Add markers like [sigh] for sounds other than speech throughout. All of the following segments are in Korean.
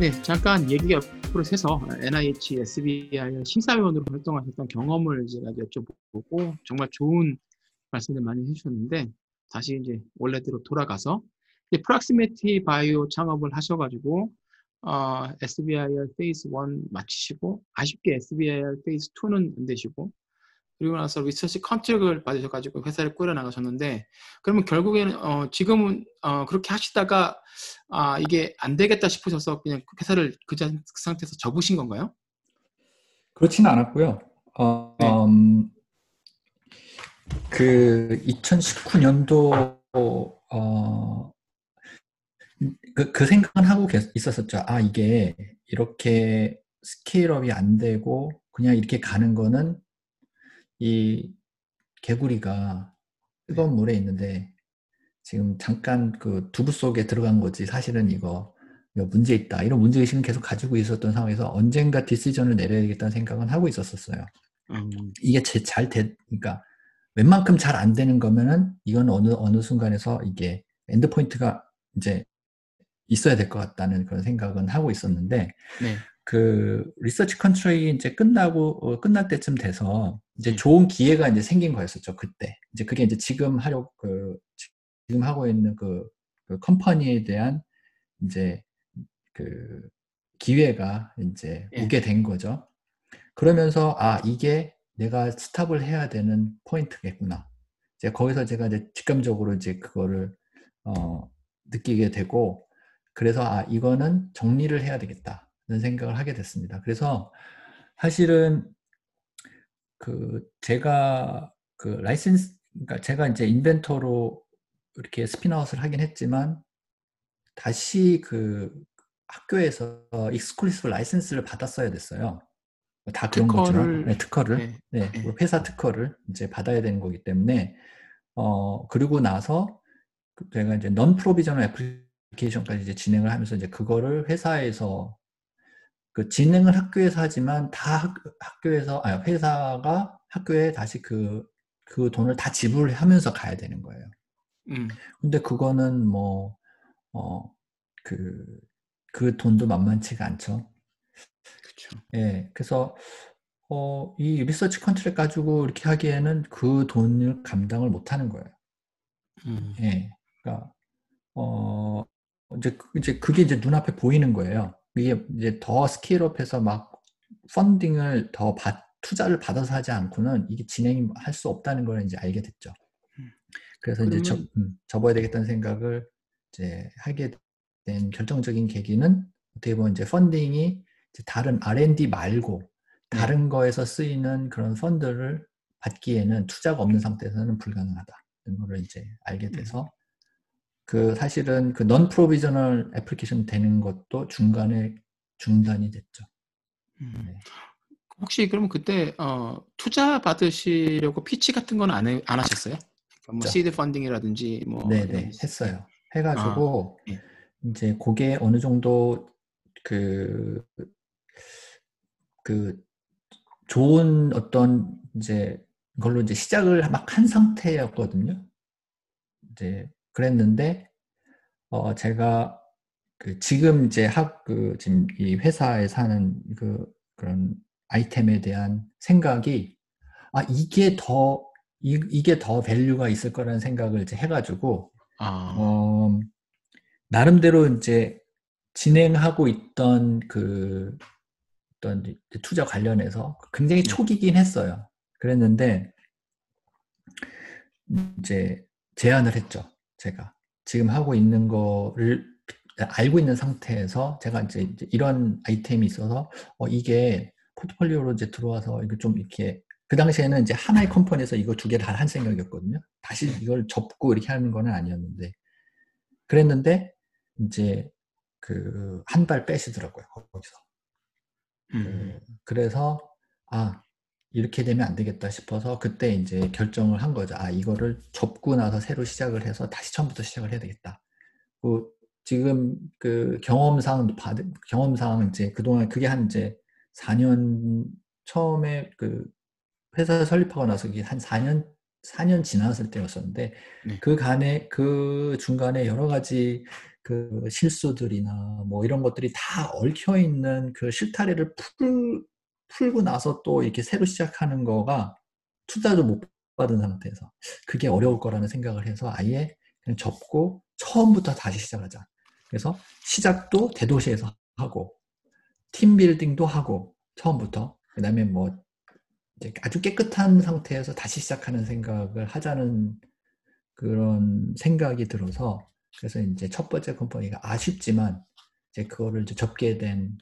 네, 잠깐 얘기 옆으로 새서 NIH SBIR 심사위원으로 활동하셨던 경험을 제가 여쭤보고 정말 좋은 말씀들 많이 해주셨는데 다시 이제 원래대로 돌아가서 이제 프락시메티 바이오 창업을 하셔가지고 어, SBIR Phase 1 마치시고 아쉽게 SBIR Phase 2는 안 되시고 그리고 나서 research contract를 받으셔가지고 회사를 꾸려 나가셨는데 그러면 결국에는 어, 지금은 어, 그렇게 하시다가 아 이게 안 되겠다 싶으셔서 그냥 회사를 그, 자- 그 상태에서 접으신 건가요? 그렇지는 않았고요. 어, 네. 음, 그 2019년도 어, 그, 그 생각은 하고 계속 있었었죠. 아 이게 이렇게 스케일업이 안 되고 그냥 이렇게 가는 거는 이 개구리가 뜨거운 물에 있는데 지금 잠깐 그 두부 속에 들어간 거지 사실은 이거 문제 있다 이런 문제 의식은 계속 가지고 있었던 상황에서 언젠가 decision을 내려야 되겠다는 생각은 하고 있었었어요. 음, 이게 제, 잘 되, 그러니까 웬만큼 잘 안 되는 거면은 이건 어느 어느 순간에서 이게 end point가 이제 있어야 될 것 같다는 그런 생각은 하고 있었는데 네. 그 research contract이 이제 끝나고 어, 끝날 때쯤 돼서 이제 음. 좋은 기회가 이제 생긴 거였었죠 그때 이제 그게 이제 지금 하려 그 지금 하고 있는 그, 그 company에 대한 이제 그 기회가 이제 예. 오게 된 거죠. 그러면서 아 이게 내가 stop을 해야 되는 포인트겠구나. 이제 거기서 제가 이제 직감적으로 이제 그거를 어, 느끼게 되고 그래서 아 이거는 정리를 해야 되겠다는 생각을 하게 됐습니다. 그래서 사실은 그 제가 그 라이센스 그러니까 제가 이제 inventor로 이렇게 spin out을 하긴 했지만 다시 그 학교에서 exclusive license를 받았어야 됐어요. 다 그런 특허를- 거지만 네, 특허를 네. 네, 네. 그 회사 특허를 이제 받아야 되는 거기 때문에 어 그리고 나서 그 제가 이제 non-provisional application까지 이제 진행을 하면서 이제 그거를 회사에서 그 진행을 학교에서 하지만 다 학, 학교에서 아 회사가 학교에 다시 그그 돈을 다 지불하면서 가야 되는 거예요. 음, 근데 그거는 뭐, 어, 그, 그 돈도 만만치가 않죠. 그렇죠. 예, 그래서, 어, 이 리서치 컨트랙 가지고 이렇게 하기에는 그 돈을 감당을 못 하는 거예요. 음, 예, 그러니까, 어, 이제, 그- 이제 그게 이제 눈앞에 보이는 거예요. 이게 이제 더 스케일업해서 막 펀딩을 더 받, 투자를 받아서 하지 않고는 이게 진행이 할수 없다는 걸 이제 알게 됐죠. 음. 그래서 이제 접, 음, 접어야 되겠다는 생각을 이제 하게 된 결정적인 계기는 어떻게 보면 이제 펀딩이 이제 다른 R&D 말고 다른 거에서 쓰이는 그런 펀드를 받기에는 투자가 없는 상태에서는 불가능하다는 거를 이제 알게 돼서 그 사실은 그넌 프로비저널 애플리케이션 되는 것도 중간에 중단이 됐죠. 음. 네. 혹시 그러면 그때 어, 투자 받으시려고 피치 같은 건 안 안 하셨어요? 그러니까 뭐. 시드 펀딩이라든지 뭐 네네 이런- 했어요. 해가지고 아, 예. 이제 그게 어느 정도 그, 그 좋은 어떤 이제 걸로 이제 시작을 막 한 상태였거든요. 이제 그랬는데 어 제가 그 지금 이제 학 그 지금 이 회사에 사는 그 그런 아이템에 대한 생각이 아 이게 더 이, 이게 더 value가 있을 거라는 생각을 이제 해가지고 아, 어, 나름대로 이제 진행하고 있던 그 어떤 투자 관련해서 굉장히 네. 초기긴 했어요. 그랬는데 이제 제안을 했죠. 제가 지금 하고 있는 거를 알고 있는 상태에서 제가 이제 이제 이런 아이템이 있어서 어, 이게 포트폴리오로 이제 들어와서 이거 좀 이렇게 그 당시에는 이제 하나의 컴퍼니에서 이거 두개다한 생각이었거든요. 다시 이걸 접고 이렇게 하는 건 아니었는데 그랬는데 이제 그 한 발 빼시더라고요 거기서. 음. 그, 그래서 아 이렇게 되면 안 되겠다 싶어서 그때 이제 결정을 한 거죠. 아 이거를 접고 나서 새로 시작을 해서 다시 처음부터 시작을 해야 되겠다. 그 지금 그 경험상 받은 경험상 이제 그동안 그게 한 이제 4년 처음에 그 회사 설립하고 나서 이게 한 4년 4년 지났을 때였었는데 네. 그 간에 그 중간에 여러 가지 그 실수들이나 뭐 이런 것들이 다 얽혀 있는 그 실타래를 풀 풀고 나서 또 이렇게 새로 시작하는 거가 투자도 못 받은 상태에서 그게 어려울 거라는 생각을 해서 아예 그냥 접고 처음부터 다시 시작하자. 그래서 시작도 대도시에서 하고 team building도 하고 처음부터 그다음에 뭐 아주 깨끗한 상태에서 다시 시작하는 생각을 하자는 그런 생각이 들어서 그래서 이제 첫 번째 company가 아쉽지만 이제 그거를 이제 접게 된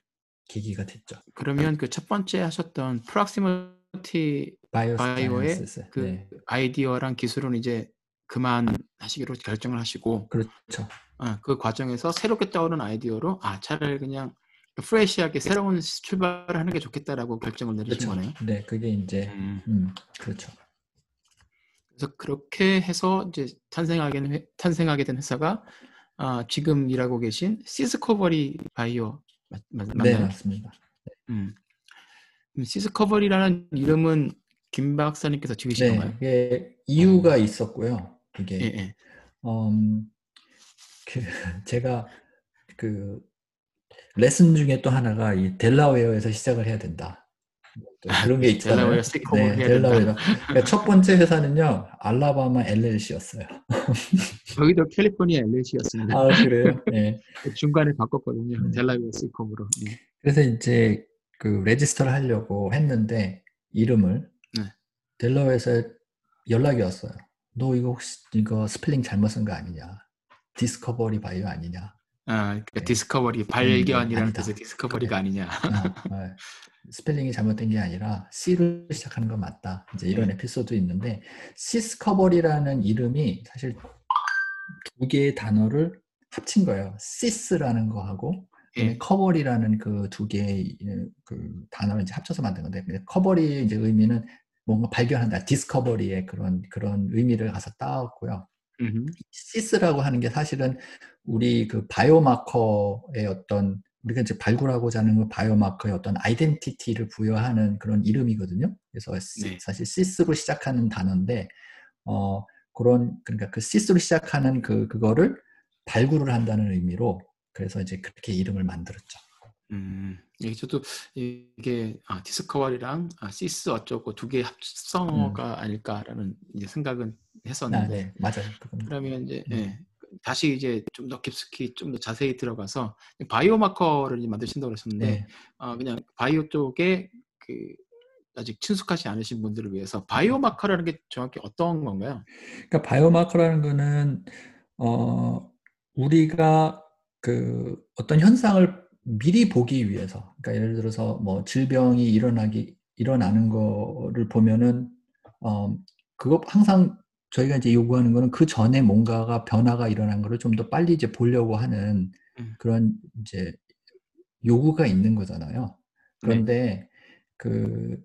계기가 됐죠. 그러면 그 첫 번째 하셨던 Proximity Bio의. 그 네, 아이디어랑 기술은 이제 그만 하시기로 결정을 하시고 그렇죠. 아, 그 과정에서 새롭게 떠오른 아이디어로 아 차라리 그냥 프레시하게 새로운 출발을 하는 게 좋겠다라고 결정을 내리신 그렇죠. 거네요. 네, 그게 이제 음, 음, 그렇죠. 그래서 그렇게 해서 이제 탄생하게 탄생하게 된 회사가 아, 지금 일하고 계신 시스커버리 바이오 맞, 맞, 네, 맞나요? 맞습니다. 음. 그럼 시스커버리라는 이름은 김 박사님께서 지으신 네, 건가요? 이게 이유가 있었고요. 그게 예, 예. 음, 그 제가 그 레슨 중에 또 하나가 이 델라웨어에서 시작을 해야 된다. 또 그런 게 있잖아요. 델라웨어 된다. 델라웨어. 그러니까 첫 번째 회사는요, 알라바마 LLC였어요. 저희도 캘리포니아 LLC였습니다. 아, 그래요? 예. 중간에 바꿨거든요. 음. 델라웨어 시컴으로. 예. 그래서 이제 그 register를 하려고 했는데 이름을 네. 델라웨어에서 연락이 왔어요. 너 이거 혹시 이거 스펠링 잘못 쓴 거 아니냐? Discovery Bio 아니냐? 아, 그러니까 네. discovery 발견이라는. 뜻의 discovery가 그래. 아니냐. 아, 아, 스펠링이 잘못된 게 아니라 C를 시작하는 건 맞다. 이제 이런 네. 에피소드 있는데 Ciscovery라는 이름이 사실 두 개의 단어를 합친 거예요. cis라는 거하고 예. covery라는 그 두 개의 그 단어를 이제 합쳐서 만든 건데 covery의 이제 의미는 뭔가 발견한다, discovery의 그런 그런 의미를 가서 따왔고요. cis라고 하는 게 사실은 우리 그 biomarker의 어떤 우리가 이제 발굴하고자 하는 그 biomarker의 어떤 identity를 부여하는 그런 이름이거든요. 그래서 시- 네. 사실 cis로 시작하는 단어인데 어 그런 그러니까 그 cis로 시작하는 그 그거를 발굴을 한다는 의미로 그래서 이제 그렇게 이름을 만들었죠. 음, 예, 저도 이게 아, discovery랑 아, cis 어쩌고 두 개 합성어가 아닐까라는 이제 생각은 아, 했었는데 네, 맞아요. 그건 그러면 이제 음. 예, 다시 이제 좀 더 깊숙이 좀 더 자세히 들어가서 biomarker를 만드신다고 그러셨는데 네. 어, 그냥 바이오 쪽에 그 아직 친숙하지 않으신 분들을 위해서 바이오마커라는 게 정확히 어떤 건가요? 그러니까 바이오마커라는 거는 어 우리가 그 어떤 현상을 미리 보기 위해서 그러니까 예를 들어서 뭐 질병이 일어나기 일어나는 거를 보면은 어 그거 항상 저희가 이제 요구하는 거는 그 전에 뭔가가 변화가 일어난 거를 좀 더 빨리 이제 보려고 하는 음. 그런 이제 요구가 있는 거잖아요. 그런데 그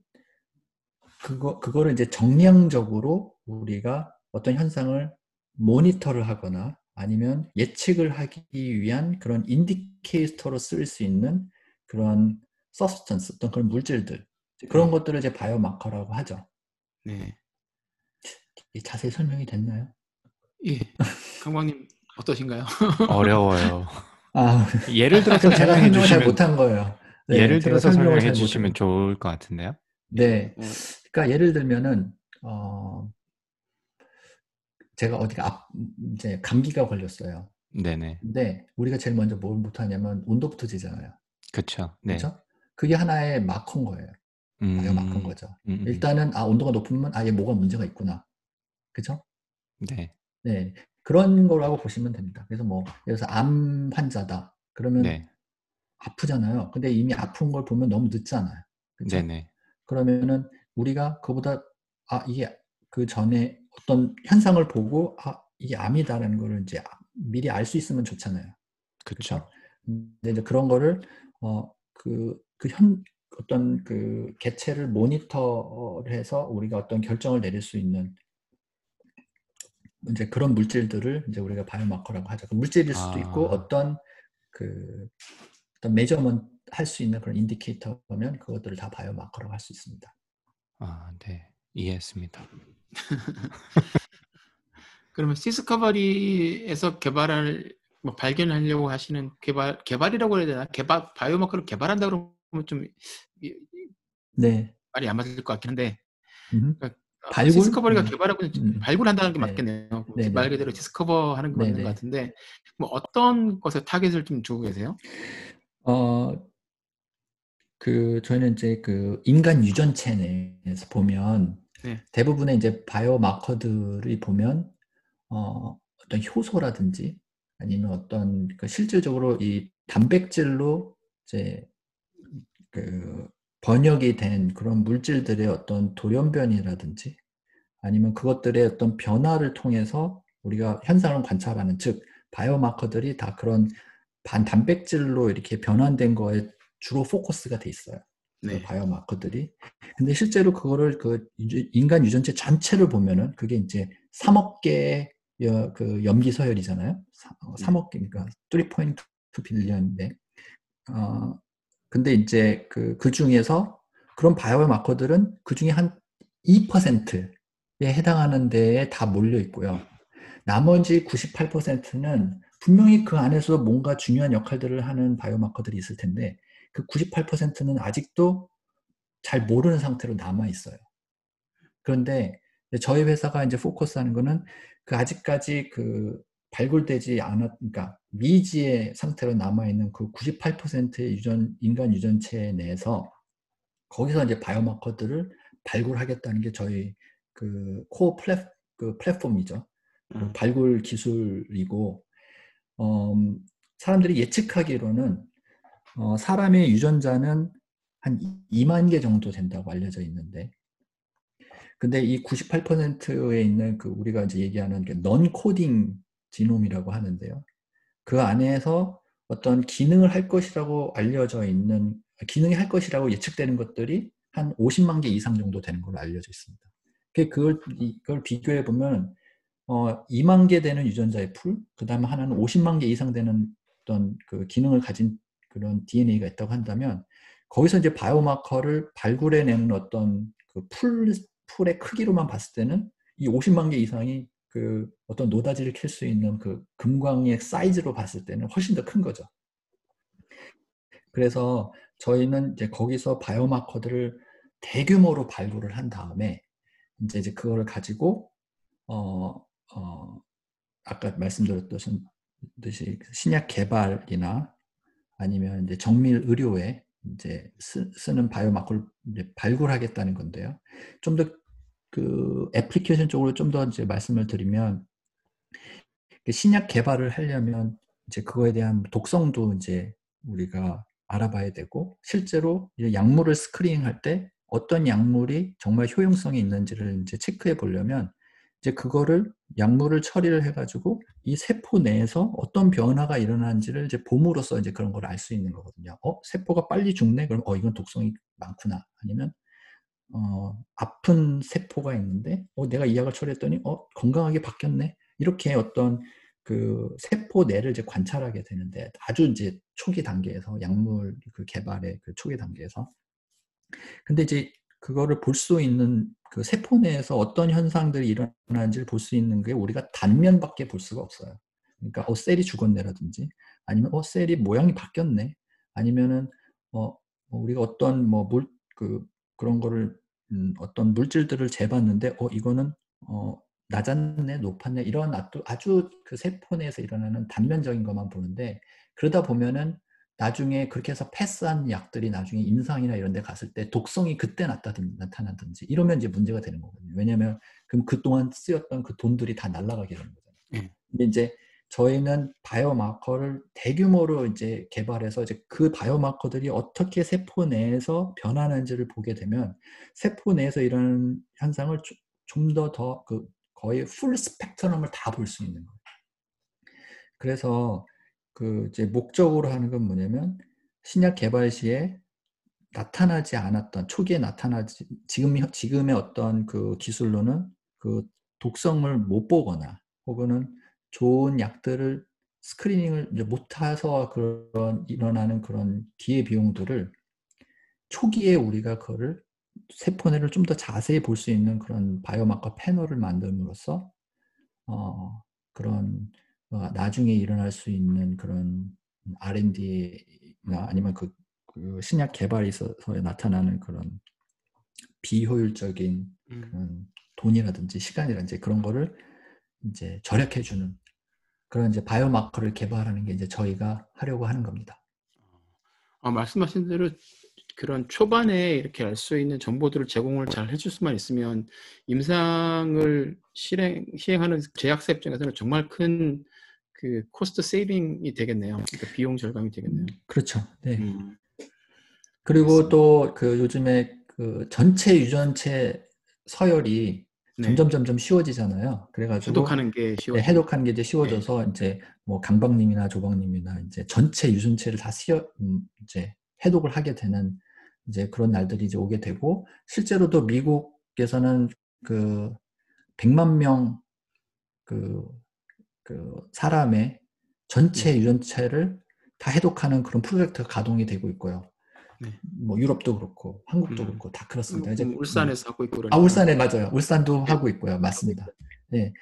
그거 그거를 이제 정량적으로 우리가 어떤 현상을 모니터를 하거나 아니면 예측을 하기 위한 그런 indicator로 쓸수 있는 그런 substance 어떤 그런 물질들 그런 네. 것들을 이제 biomarker라고 하죠. 네, 이게 자세히 설명이 됐나요? 예, 강광님 어떠신가요? [laughs] 어려워요. 아, 예를 들어서 제가 설명을 잘 주시면 못한 거예요. 네, 예를 들어서 설명을 설명해 잘 주시면 좋을 것 같은데요. 네, 어, 그러니까 예를 들면은 어 제가 어디가 앞 이제 감기가 걸렸어요. 네네. 근데 우리가 제일 먼저 뭘 못하냐면 온도부터 재잖아요. 그렇죠. 네. 그렇죠? 그게 하나의 마커인 거예요. 음, 바이오마커인 거죠. 음, 음. 일단은 아 온도가 높으면 아얘 뭐가 문제가 있구나. 그렇죠? 네. 네 그런 거라고 보시면 됩니다. 그래서 뭐 예를 들어서 암 환자다. 그러면 네. 아프잖아요. 근데 이미 아픈 걸 보면 너무 늦잖아요. 그렇죠? 네네. 그러면은 우리가 그보다 아 이게 그 전에 어떤 현상을 보고 아 이게 암이다라는 거를 이제 미리 알 수 있으면 좋잖아요. 그렇죠. 근데 이제 그런 거를 어그 그현 어떤 그 개체를 모니터해서 우리가 어떤 결정을 내릴 수 있는 이제 그런 물질들을 이제 우리가 바이오마커라고 하죠. 그 물질일 수도 있고 아. 어떤 그 어떤 메저먼 할 수 있는 그런 인디케이터면 그것들을 다 바이오마커라고 할 수 있습니다. 아, 네. 이해했습니다. [laughs] 그러면 시스커버리에서 개발을 뭐 발견하려고 하시는 개발 개발이라고 해야 되나? 개발 바이오마커를 개발한다 그러면 좀 이- 네. 말이 안 맞을 것 같긴 한데 음. 어, 발굴? discovery가 음. 개발하고 음. 발굴한다는 게 네. 맞겠네요. 네, 말 네. 그대로 discover하는 게 맞는 네, 것 네. 같은데 뭐 어떤 것에 타겟을 좀 두고 계세요? 어, 그 저희는 이제 그 인간 유전체 내에서 보면 네. 대부분의 이제 biomarker들이 보면 어, 어떤 효소라든지 아니면 어떤 그 실질적으로 이 단백질로 이제 그 번역이 된 그런 물질들의 어떤 돌연변이라든지 아니면 그것들의 어떤 변화를 통해서 우리가 현상을 관찰하는 즉 바이오마커들이 다 그런 반단백질로 이렇게 변환된 거에 주로 포커스가 돼 있어요. 그 네. 바이오마커들이. 근데 실제로 그거를 그 인간 유전체 전체를 보면은 그게 이제 3억 개의 여- 그 염기 서열이잖아요. 3 억 개, 그러니까 3.2 빌리언인데. 어, 근데 이제 그, 그 중에서 그런 바이오마커들은 그 중에 한 2%에 해당하는 데에 다 몰려 있고요. 나머지 98%는 분명히 그 안에서 뭔가 중요한 역할들을 하는 바이오마커들이 있을 텐데 그 98%는 아직도 잘 모르는 상태로 남아 있어요. 그런데 저희 회사가 이제 포커스하는 거는 그 아직까지 그 발굴되지 않았, 그러니까 미지의 상태로 남아 있는 그 98%의 유전 인간 유전체 내에서 거기서 이제 바이오마커들을 발굴하겠다는 게 저희 그 코어 플랫 그 플랫폼이죠. 그 음. 발굴 기술이고 어, 사람들이 예측하기로는 어, 사람의 유전자는 한 2만 개 정도 된다고 알려져 있는데 근데 이 98%에 있는 그 우리가 이제 얘기하는 넌 코딩 지놈이라고 하는데요. 그 안에서 어떤 기능을 할 것이라고 알려져 있는 기능이 할 것이라고 예측되는 것들이 한 50만 개 이상 정도 되는 걸로 알려져 있습니다. 그- 그걸 이걸 비교해 보면 어, 2만 개 되는 유전자의 풀, 그 다음에 하나는 50만 개 이상 되는 어떤 그 기능을 가진 그런 DNA가 있다고 한다면 거기서 이제 바이오마커를 발굴해내는 어떤 그 풀, 풀의 크기로만 봤을 때는 이 50만 개 이상이 그 어떤 노다지를 캘 수 있는 그 금광의 사이즈로 봤을 때는 훨씬 더 큰 거죠. 그래서 저희는 이제 거기서 바이오마커들을 대규모로 발굴을 한 다음에 이제 이제 그거를 가지고 어, 어, 아까 말씀드렸듯이 신약 개발이나 아니면 이제 정밀 의료에 이제 쓰, 는 바이오마커를 발굴하겠다는 건데요. 좀 더 그 애플리케이션 쪽으로 좀 더 이제 말씀을 드리면 그 신약 개발을 하려면 이제 그거에 대한 독성도 이제 우리가 알아봐야 되고 실제로 이제 약물을 스크리닝할 때 어떤 약물이 정말 효용성이 있는지를 이제 체크해 보려면 이제 그거를 약물을 처리를 해가지고 이 세포 내에서 어떤 변화가 일어나는지를 이제 봄으로써 이제 그런 걸 알 수 있는 거거든요. 어 세포가 빨리 죽네? 그럼 어 이건 독성이 많구나. 아니면 어 아픈 세포가 있는데 어 내가 이 약을 처리했더니 어 건강하게 바뀌었네. 이렇게 어떤 그 세포 내를 이제 관찰하게 되는데 아주 이제 초기 단계에서 약물 그 개발의 그 초기 단계에서 근데 이제 그거를 볼 수 있는 그 세포 내에서 어떤 현상들이 일어나는지를 볼 수 있는 게 우리가 단면밖에 볼 수가 없어요. 그러니까 어 셀이 죽었네라든지 아니면 어 셀이 모양이 바뀌었네 아니면은 어 우리가 어떤 뭐 물 그 그런 거를 음 어떤 물질들을 재봤는데 어 이거는 어 낮았네 높았네 이런 아주 그 세포 내에서 일어나는 단면적인 것만 보는데 그러다 보면은 나중에 그렇게 해서 패스한 약들이 나중에 임상이나 이런 데 갔을 때 독성이 그때 나타나든지 이러면 이제 문제가 되는 거거든요. 왜냐하면 그럼 그동안 쓰였던 그 돈들이 다 날아가게 되는 거잖아요. 네. 근데 이제 저희는 biomarker를 대규모로 이제 개발해서 이제 그 biomarker들이 어떻게 세포 내에서 변하는지를 보게 되면 세포 내에서 일어나는 현상을 좀 더 더 그 거의 full spectrum을 다 볼 수 있는 거예요. 그래서 그 이제 목적으로 하는 건 뭐냐면 신약 개발 시에 나타나지 않았던 초기에 나타나지 지금 지금의 어떤 그 기술로는 그 독성을 못 보거나 혹은 좋은 약들을 스크리닝을 못해서 그런 일어나는 그런 기회 비용들을 초기에 우리가 그거를 세포 내를 좀 더 자세히 볼 수 있는 그런 바이오마커 패널을 만듦으로써 어, 그런 어, 나중에 일어날 수 있는 그런 R&D나 아니면 그, 그 신약 개발에 있어서 나타나는 그런 비효율적인 음. 그런 돈이라든지 시간이라든지 그런 거를 이제 절약해 주는 그런 이제 바이오마커를 개발하는 게 이제 저희가 하려고 하는 겁니다. 어, 말씀하신 대로 그런 초반에 이렇게 알 수 있는 정보들을 제공을 잘 해줄 수만 있으면 임상을 실행 시행하는 제약사 입장에서는 정말 큰 그 cost saving이 되겠네요. 그러니까 비용 절감이 되겠네요. 그렇죠. 네. 음. 그리고 또 그 요즘에 그 전체 유전체 서열이 네. 점점 점점 쉬워지잖아요. 그래가지고 해독하는 게 쉬워. 네, 해독하는 게 이제 쉬워져서 네. 이제 뭐 강박님이나 조박님이나 이제 전체 유전체를 다 씌어 음, 이제 해독을 하게 되는 이제 그런 날들이 이제 오게 되고 실제로도 미국에서는 그 100만 명 그, 그 사람의 전체 네. 유전체를 다 해독하는 그런 프로젝트가 가동이 되고 있고요. 네. 뭐 유럽도 그렇고 한국도 음. 그렇고 다 그렇습니다. 이제 음, 울산에서 하고 있고 그러니까. 아 울산에 맞아요. 울산도 네. 하고 있고요. 맞습니다. 네.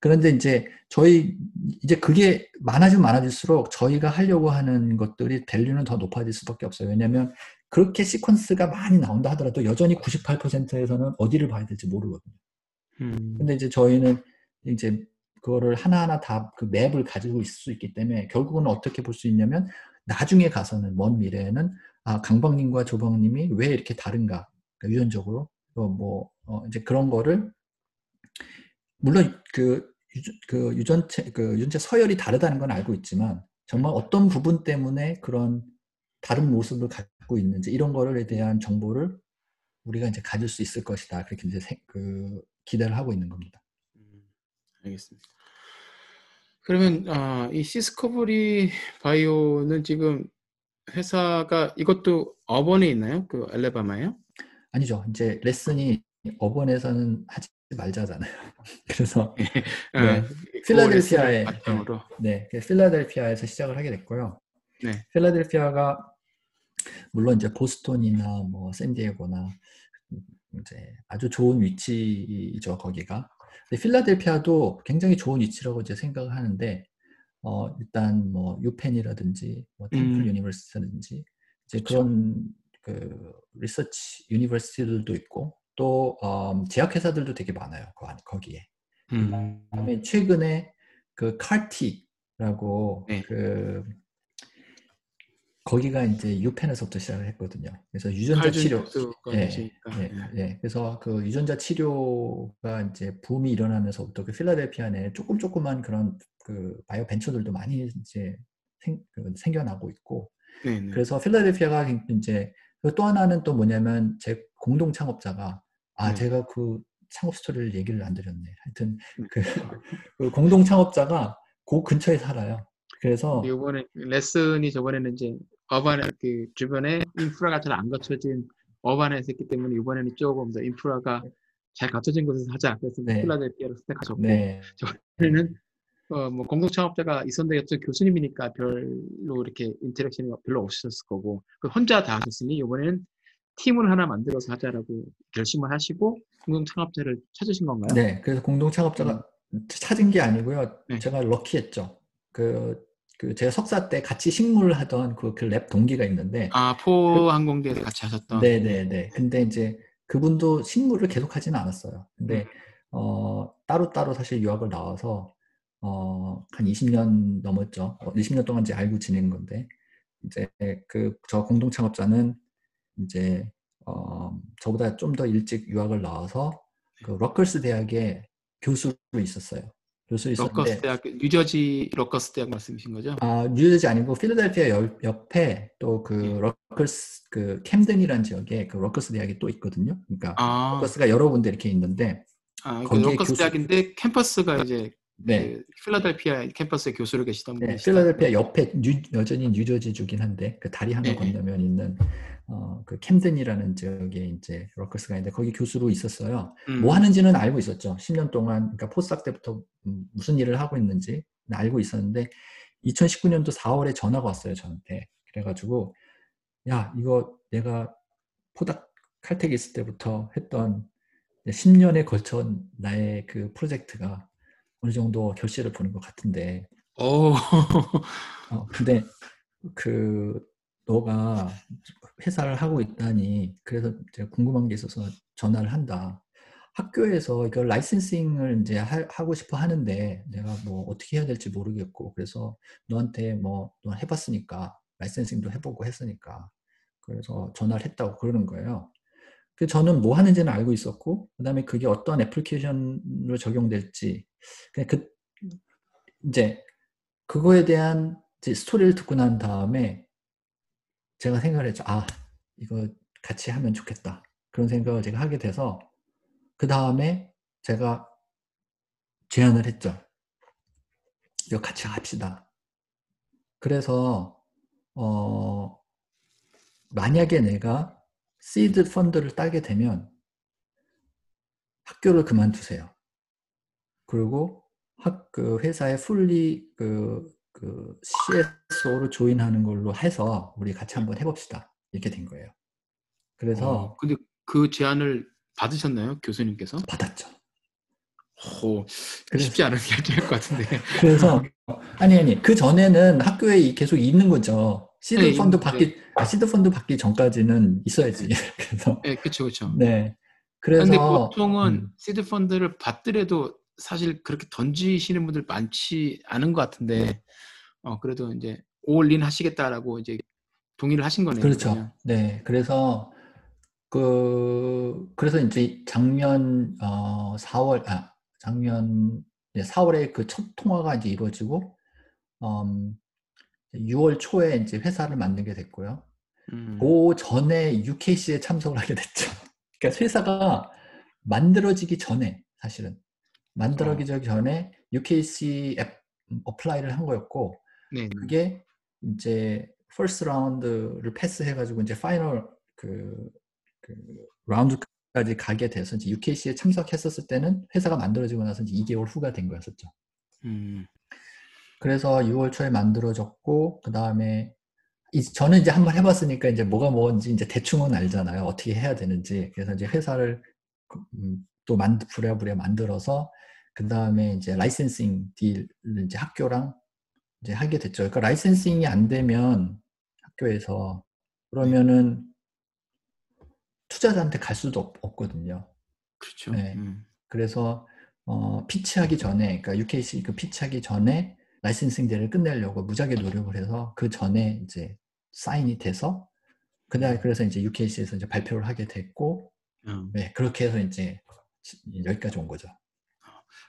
그런데 이제 저희 이제 그게 많아지면 많아질수록 저희가 하려고 하는 것들이 밸류는 더 높아질 수밖에 없어요. 왜냐하면 그렇게 시퀀스가 많이 나온다 하더라도 여전히 98%에서는 어디를 봐야 될지 모르거든요. 음. 근데 이제 저희는 이제 그거를 하나하나 다 그 맵을 가지고 있을 수 있기 때문에 결국은 어떻게 볼 수 있냐면 나중에 가서는 먼 미래에는 아 강박님과 조방님이 왜 이렇게 다른가 그러니까 유전적으로 어, 뭐 어, 이제 그런 거를 물론 그, 유전, 그 유전체 그 유전체 서열이 다르다는 건 알고 있지만 정말 어떤 부분 때문에 그런 다른 모습을 갖고 있는지 이런 거를 대한 정보를 우리가 이제 가질 수 있을 것이다 그렇게 이제 세, 그 기대를 하고 있는 겁니다. 음, 알겠습니다. 그러면 어, 이 시스커버리 바이오는 지금 회사가 이것도 어번에 있나요? 그 알레바마요? 아니죠. 이제 레슨이 어번에서는 하지 말자잖아요. [laughs] 그래서 [laughs] 네, 네, 필라델피아에 네, 네, 필라델피아에서 시작을 하게 됐고요. 네. 필라델피아가 물론 이제 보스톤이나 뭐 샌디에고나 이제 아주 좋은 위치죠 거기가. 필라델피아도 굉장히 좋은 위치라고 이제 생각을 하는데 어 일단 뭐 유펜이라든지 뭐 Temple 음. University라든지 이제. 그런 그 research university들도 있고 또 어, 제약회사들도 되게 많아요 그 거기에. 음. 그다음에 최근에 그 칼티라고 네. 그 거기가 이제 유펜에서부터 시작을 했거든요. 그래서 유전자 치료, 예, 예, 예, 예, 그래서 그 유전자 치료가 이제 붐이 일어나면서부터 그 필라델피아 내 조금 조그만 그런 그 바이오 벤처들도 많이 이제 생, 그 생겨나고 있고, 네네. 그래서 필라델피아가 이제 그또 하나는 또 뭐냐면 제 공동 창업자가 아 네. 제가 그 창업 스토리를 얘기를 안 드렸네. 하여튼 음. 그, [laughs] 그 공동 창업자가 그 근처에 살아요. 그래서 이번에 레슨이 저번에는 이제 어바나 그 주변에 인프라가 잘 안 갖춰진 어바나에서 했기 때문에 이번에는 조금 더 인프라가 잘 갖춰진 곳에서 하자. 그래서 네. 필라델피아로 선택하셨고 네. 저번에는 어, 뭐 공동 창업자가 있었는데 여 교수님이니까 별로 이렇게 interaction이 별로 없으셨을 거고 그 혼자 다 하셨으니 이번에는 팀을 하나 만들어서 하자라고 결심을 하시고 공동 창업자를 찾으신 건가요? 네, 그래서 공동 창업자가 음. 찾은 게 아니고요. 네. 제가 럭키했죠. 그 그 제가 석사 때 같이 식물 하던 그랩 그 동기가 있는데 아 포항공대에서 그, 같이 하셨던? 네네네. 근데 이제 그분도 식물을 계속 하지는 않았어요. 근데 음. 어 따로 따로 사실 유학을 나와서 어 한 20년 넘었죠. 20년 어, 동안 이제 알고 지낸 건데 이제 그 저 공동 창업자는 이제 어 저보다 좀 더 일찍 유학을 나와서 그 럿거스 대학의 교수로 있었어요 교수 있었는데 럿거스 대학 뉴저지 럿거스 대학 말씀이신 거죠? 아 뉴저지 아니고 필라델피아 옆에 또 그 네. 럿거스 그 캠든이라는 지역에 그 럿거스 대학이 또 있거든요. 그러니까 아. 럿거스가 여러 군데 이렇게 있는데 아, 럿거스 교수... 대학인데 캠퍼스가 이제 네. 그 필라델피아 캠퍼스에 교수로 계시던 분이 네, 필라델피아 옆에 뉴, 여전히 뉴저지주긴 한데 그 다리 하나 네. 건너면 있는 어, 그 캠든이라는 지역에 이제 럿거스가 있는데 거기 교수로 있었어요. 음. 뭐 하는지는 알고 있었죠. 10년 동안 그러니까 postdoc 때부터 음, 무슨 일을 하고 있는지 알고 있었는데 2019년도 4월에 전화가 왔어요 저한테. 그래가지고 야 이거 내가 postdoc 칼텍 있을 때부터 했던 10년에 걸쳐 나의 그 프로젝트가 어느 정도 결실을 보는 것 같은데 오. [laughs] 어, 근데 그 너가 회사를 하고 있다니 그래서 제가 궁금한 게 있어서 전화를 한다. 학교에서 이걸 라이센싱을 이제 하, 고 싶어 하는데 내가 뭐 어떻게 해야 될지 모르겠고 그래서 너한테 뭐너 해봤으니까 라이센싱도 해보고 했으니까 그래서 전화를 했다고 그러는 거예요. 그 저는 뭐 하는지는 알고 있었고 그다음에 그게 어떤 애플리케이션으로 적용될지 그냥 그 이제 그거에 대한 이제 스토리를 듣고 난 다음에 제가 생각을 했죠. 아, 이거 같이 하면 좋겠다. 그런 생각을 제가 하게 돼서 그 다음에 제가 제안을 했죠. 이거 같이 합시다. 그래서 어 만약에 내가 시드 펀드를 따게 되면 학교를 그만두세요. 그리고 학, 그 회사에 풀리 그, 그 CSO로 조인하는 걸로 해서 우리 같이 한번 해봅시다. 이렇게 된 거예요. 그래서 어, 근데 그 제안을 받으셨나요, 교수님께서? 받았죠. 오, 그래서- 쉽지 않은 결정일 것 같은데. [laughs] 그래서 아니 아니 그 전에는 학교에 이- 계속 있는 거죠. 시드 네, 펀드. 받기 아, 시드 펀드 받기 전까지는 있어야지. [laughs] 그래서 네, 그렇죠, 그렇죠. 네. 그래서 근데 보통은 음, 시드 펀드를 받더라도 사실 그렇게 던지시는 분들 많지 않은 것 같은데, 어 그래도 이제 올인 하시겠다라고 이제 동의를 하신 거네요. 그렇죠. 그러면. 네. 그래서 그 그래서 이제 작년 어 4월 아 작년 네, 4월에 그 첫 통화가 이제 이루어지고 음 6월 초에 이제 회사를 만들게 됐고요. 음, 그 전에 UKC에 참석을 하게 됐죠. [laughs] 그러니까 회사가 만들어지기 전에 사실은 만들어지기 전에 UKC에 apply를 한 거였고 네, 네. 그게 이제 first round를 pass해가지고 이제 final 그, 그 round까지 가게 돼서 이제 UKC에 참석했었을 때는 회사가 만들어지고 나서 이제 2개월 후가 된 거였었죠. 음, 그래서 6월 초에 만들어졌고 그 다음에 저는 이제 한번 해봤으니까 이제 뭐가 뭔지 이제 대충은 알잖아요. 어떻게 해야 되는지. 그래서 이제 회사를 그, 음, 또 만, 부랴부랴 만들어서 그 다음에 이제 라이센싱 딜을 이제 학교랑 이제 하게 됐죠. 그러니까 라이센싱이 안 되면 학교에서 그러면은 투자자한테 갈 수도 없, 없거든요. 그렇죠. 네. 음, 그래서 어, 피치하기 전에, 그러니까 UKC 그 피치하기 전에 라이센싱 대를 끝내려고 무지하게 노력을 해서 그 전에 이제 사인이 돼서 그날 그래서 이제 UKC에서 이제 발표를 하게 됐고, 음. 네 그렇게 해서 이제 여기까지 온 거죠.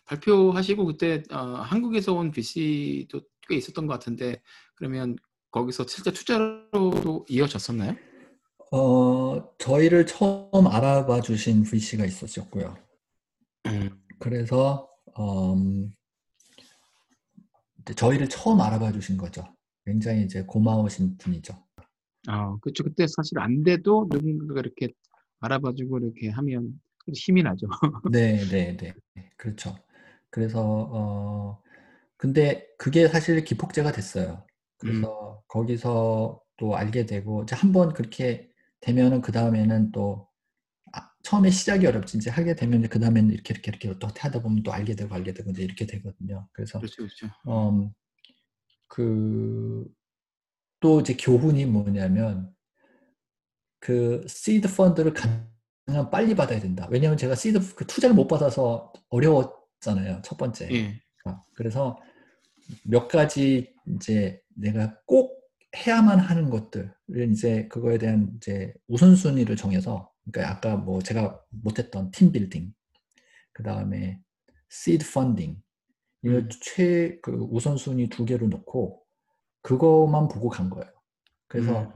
발표하시고 그때 어, 한국에서 온 VC도 꽤 있었던 것 같은데 그러면 거기서 실제 투자로도 이어졌었나요? 어 저희를 처음 알아봐 주신 VC가 있었고요. 음, 그래서 음, 저희를 처음 알아봐 주신 거죠. 굉장히 이제 고마우신 분이죠. 아, 그렇죠. 그때 사실 안 돼도 누군가가 이렇게 알아봐주고 이렇게 하면 힘이 나죠. 네, 네, 네. 그렇죠. 그래서, 어, 근데 그게 사실 기폭제가 됐어요. 그래서 거기서 또 알게 되고, 이제 한번 그렇게 되면은 그 다음에는 또, 아, 처음에 시작이 어렵지, 이제 하게 되면 그 다음에는 이렇게, 이렇게, 이렇게 또 하다 보면 또 알게 되고, 알게 되고, 이제 이렇게 되거든요. 그래서, 그렇죠, 그렇죠. 음, 그, 또 이제 교훈이 뭐냐면, 그 시드 펀드를 가능한 빨리 받아야 된다. 왜냐하면 제가 시드 그 투자를 못 받아서 어려웠잖아요. 첫 번째. 예, 어, 그래서 몇 가지 이제 내가 꼭 해야만 하는 것들을 이제 그거에 대한 이제 우선순위를 정해서 그러니까 아까 뭐 제가 못했던 team building 그 다음에 seed funding 음. 최그 우선순위 두 개로 놓고 그거만 보고 간 거예요. 그래서 음.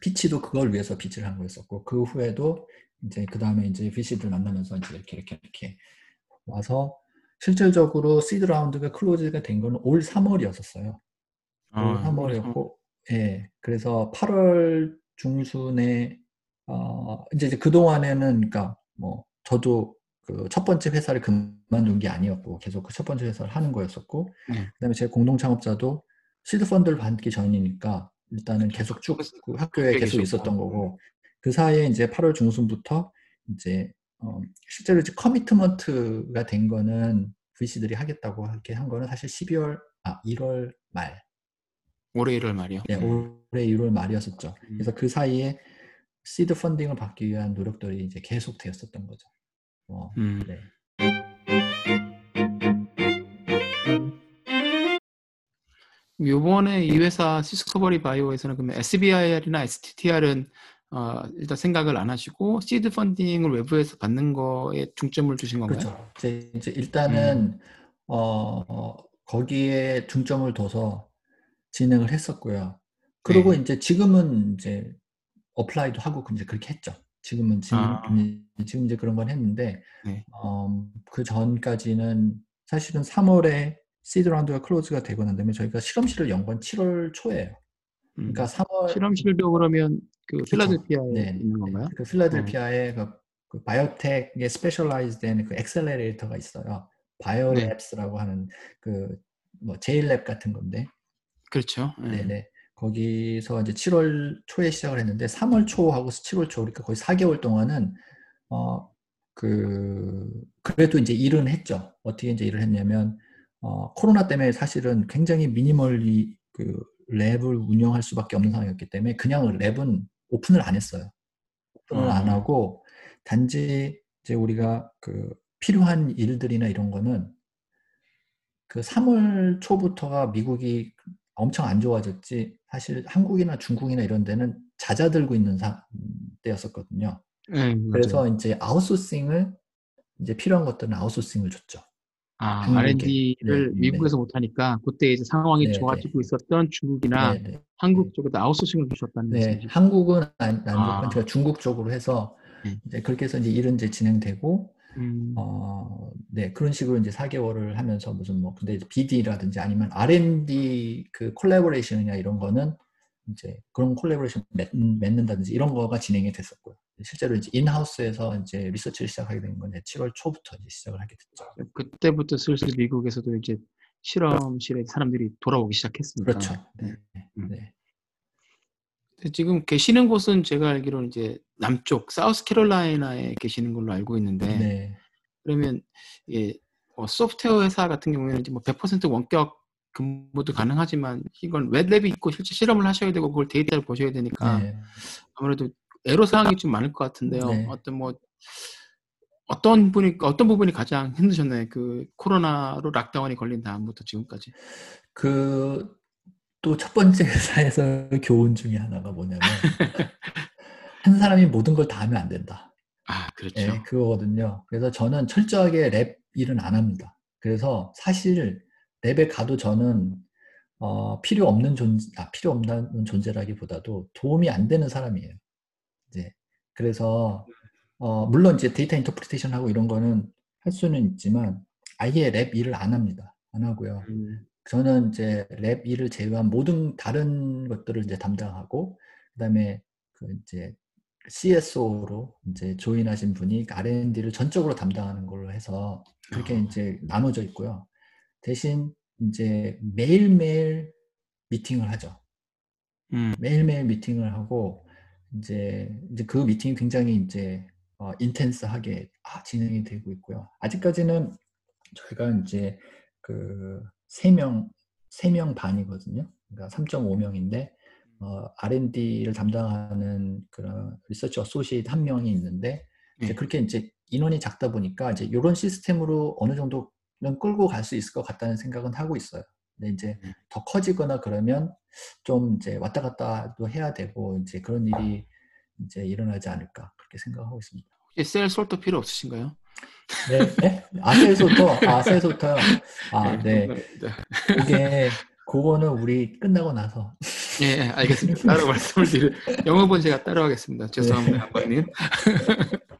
pitch도 그걸 위해서 pitch를 한 거였었고 그 후에도 이제 그 다음에 이제 VC들 만나면서 이제 이렇게 이렇게 이렇게 와서 실질적으로 seed round가 close가 된 거는 올 3월이었었어요. 올 아, 3월이었고, 예. 그래서 8월 중순에 어 이제 이제 그동안에는 그러니까 뭐 저도 그 첫 번째 회사를 그만둔 게 아니었고 계속 그 첫 번째 회사를 하는 거였었고 네. 그다음에 제 공동 창업자도 시드 펀드를 받기 전이니까 일단은 계속 쭉그 학교에 학교에 계속. 있었던 거고 그 사이에 이제 8월 중순부터 이제 어 실제로 이제 커미트먼트가 된 거는 VC들이 하겠다고 이렇게 한 거는 사실 12월 아 1월 말 올해 1월 말이요. 네, 올해 1월 말이었었죠. 음. 그래서 그 사이에 시드 펀딩을 받기 위한 노력들이 이제 계속 되었었던 거죠. 어, 음. 네. 요번에 이 회사 시스커버리 바이오에서는 그러면 SBIR이나 STTR은 어, 일단 생각을 안 하시고 시드 펀딩을 외부에서 받는 거에 중점을 두신 건가요? 그렇죠. 이제, 이제 일단은 어, 어, 거기에 중점을 둬서 진행을 했었고요. 그리고 네. 이제 지금은 이제 apply도 하고 이제 그렇게 했죠. 지금은 지금 아. 지금 이제 그런 건 했는데 네. 어, 그 전까지는 사실은 3월에 seed round가 close가 되고 난 다음에 저희가 실험실을 연 건 7월 초예요. 음. 그러니까 3월 실험실도 그러면 그 필라델피아에 네. 있는 건가요? 그 필라델피아에 그, 그 biotech에 specialize된 그 accelerator가 있어요. BioLabs라고 하는 그 뭐 JLABS 같은 건데, 그렇죠. 네. 네네. 거기서 이제 7월 초에 시작을 했는데 3월 초하고 7월 초 그러니까 거의 4개월 동안은 어 그 그래도 이제 일은 했죠. 어떻게 이제 일을 했냐면 어 코로나 때문에 사실은 굉장히 minimally 그 lab을 운영할 수밖에 없는 상황이었기 때문에 그냥 lab은 오픈을 안 했어요. 오픈을 안 아. 하고 단지 이제 우리가 그 필요한 일들이나 이런 거는 그 3월 초부터가 미국이 엄청 안 좋아졌지 사실 한국이나 중국이나 이런 데는 잦아들고 있는 사, 때였었거든요. 네, 맞아요. 그래서 이제 아웃소싱을 이제 필요한 것들은 아웃소싱을 줬죠. 아, 한국에. R&D를 네, 미국에서 못하니까 그때 이제 상황이 네, 좋아지고 있었던 중국이나 네, 네. 한국 쪽에도 아웃소싱을 주셨다는 네, 말씀이시죠? 한국은 안, 안 아. 제가 중국 쪽으로 해서 음. 이제 그렇게 해서 이제 일은 이제 진행되고 음, 어, 네, 그런 식으로 이제 4개월을 하면서 무슨 뭐, 근데 BD라든지 아니면 R&D 그 collaboration이나 이런 거는 이제 그런 콜라보레이션 맺, 맺는다든지 이런 거가 진행이 됐었고요. 실제로 이제 in-house에서 이제 리서치를 시작하게 된 건 7월 초부터 이제 시작을 하게 됐죠. 그때부터 슬슬 미국에서도 이제 실험실에 사람들이 돌아오기 시작했으니까. 그렇죠. 네. 음. 네. 근데 지금 계시는 곳은 제가 알기로는 이제 남쪽 사우스캐롤라이나에 계시는 걸로 알고 있는데 네. 그러면 예, 뭐 소프트웨어 회사 같은 경우에는 이제 뭐100% 원격 근무도 가능하지만 이건 wet lab이 있고 실제 실험을 하셔야 되고 그걸 데이터를 보셔야 되니까 네. 아무래도 애로 사항이 좀 많을 것 같은데요. 네. 어떤 뭐 어떤 분이 어떤 부분이 가장 힘드셨나요? 그 코로나로 lockdown이 걸린 다음부터 지금까지. 그 또 첫 번째 [laughs] 회사에서 교훈 중에 하나가 뭐냐면 [laughs] 한 사람이 모든 걸 다 하면 안 된다. 아 그렇죠. 네, 그거거든요. 그래서 저는 철저하게 lab 일은 안 합니다. 그래서 사실 lab에 가도 저는 어, 필요 없는 존재, 아, 필요 없는 존재라기보다도 도움이 안 되는 사람이에요. 이제 그래서 어, 물론 이제 데이터 interpretation 하고 이런 거는 할 수는 있지만 아예 lab 일을 안 합니다. 안 하고요. 음, 저는 이제 lab 일을 제외한 모든 다른 것들을 이제 담당하고 그다음에 그 이제 CSO로 이제 조인하신 분이 R&D를 전적으로 담당하는 걸로 해서 그렇게 아. 이제 나눠져 있고요. 대신 이제 매일매일 미팅을 하죠. 음, 매일매일 미팅을 하고 이제 이제 그 미팅이 굉장히 이제 어, intense하게 아, 진행이 되고 있고요. 아직까지는 저희가 이제 그 3명, 3명 반이거든요. 그러니까 3.5명인데 어, R&D를 담당하는 그런 research associate 한 명이 있는데 이제 네. 그렇게 이제 인원이 작다 보니까 이제 이런 시스템으로 어느 정도는 끌고 갈 수 있을 것 같다는 생각은 하고 있어요. 근데 이제 네. 더 커지거나 그러면 좀 이제 왔다 갔다도 해야 되고 이제 그런 일이 이제 일어나지 않을까 그렇게 생각하고 있습니다. 혹시 셀 솔도 필요 없으신가요? 네, 네? 아 셀소터, 아 셀소터요. 아 네, 네. 그게 그거는 우리 끝나고 나서 예, 예, 알겠습니다. 따로 말씀을 드릴 영업은 제가 따로 하겠습니다. 죄송합니다, 강관님. [laughs]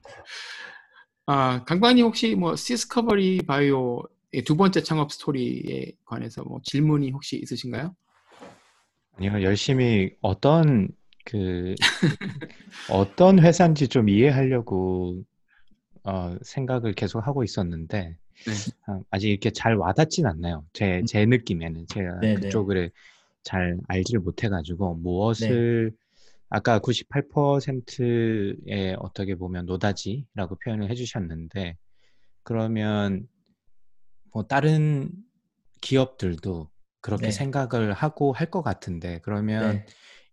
아, 강관님 혹시 뭐 시스커버리 바이오 이 두 번째 창업 스토리에 관해서 뭐 질문이 혹시 있으신가요? 아니요, 열심히 어떤 그 어떤 회사인지 좀 이해하려고 어, 생각을 계속 하고 있었는데 네. 아, 아직 이렇게 잘 와닿진 않나요. 제 제 느낌에는 제가 네, 네. 그쪽을 잘 알지를 못해가지고 네. 무엇을 아까 98%의 어떻게 보면 노다지라고 표현을 해주셨는데 그러면 뭐 다른 기업들도 그렇게 네. 생각을 하고 할 것 같은데 그러면 네.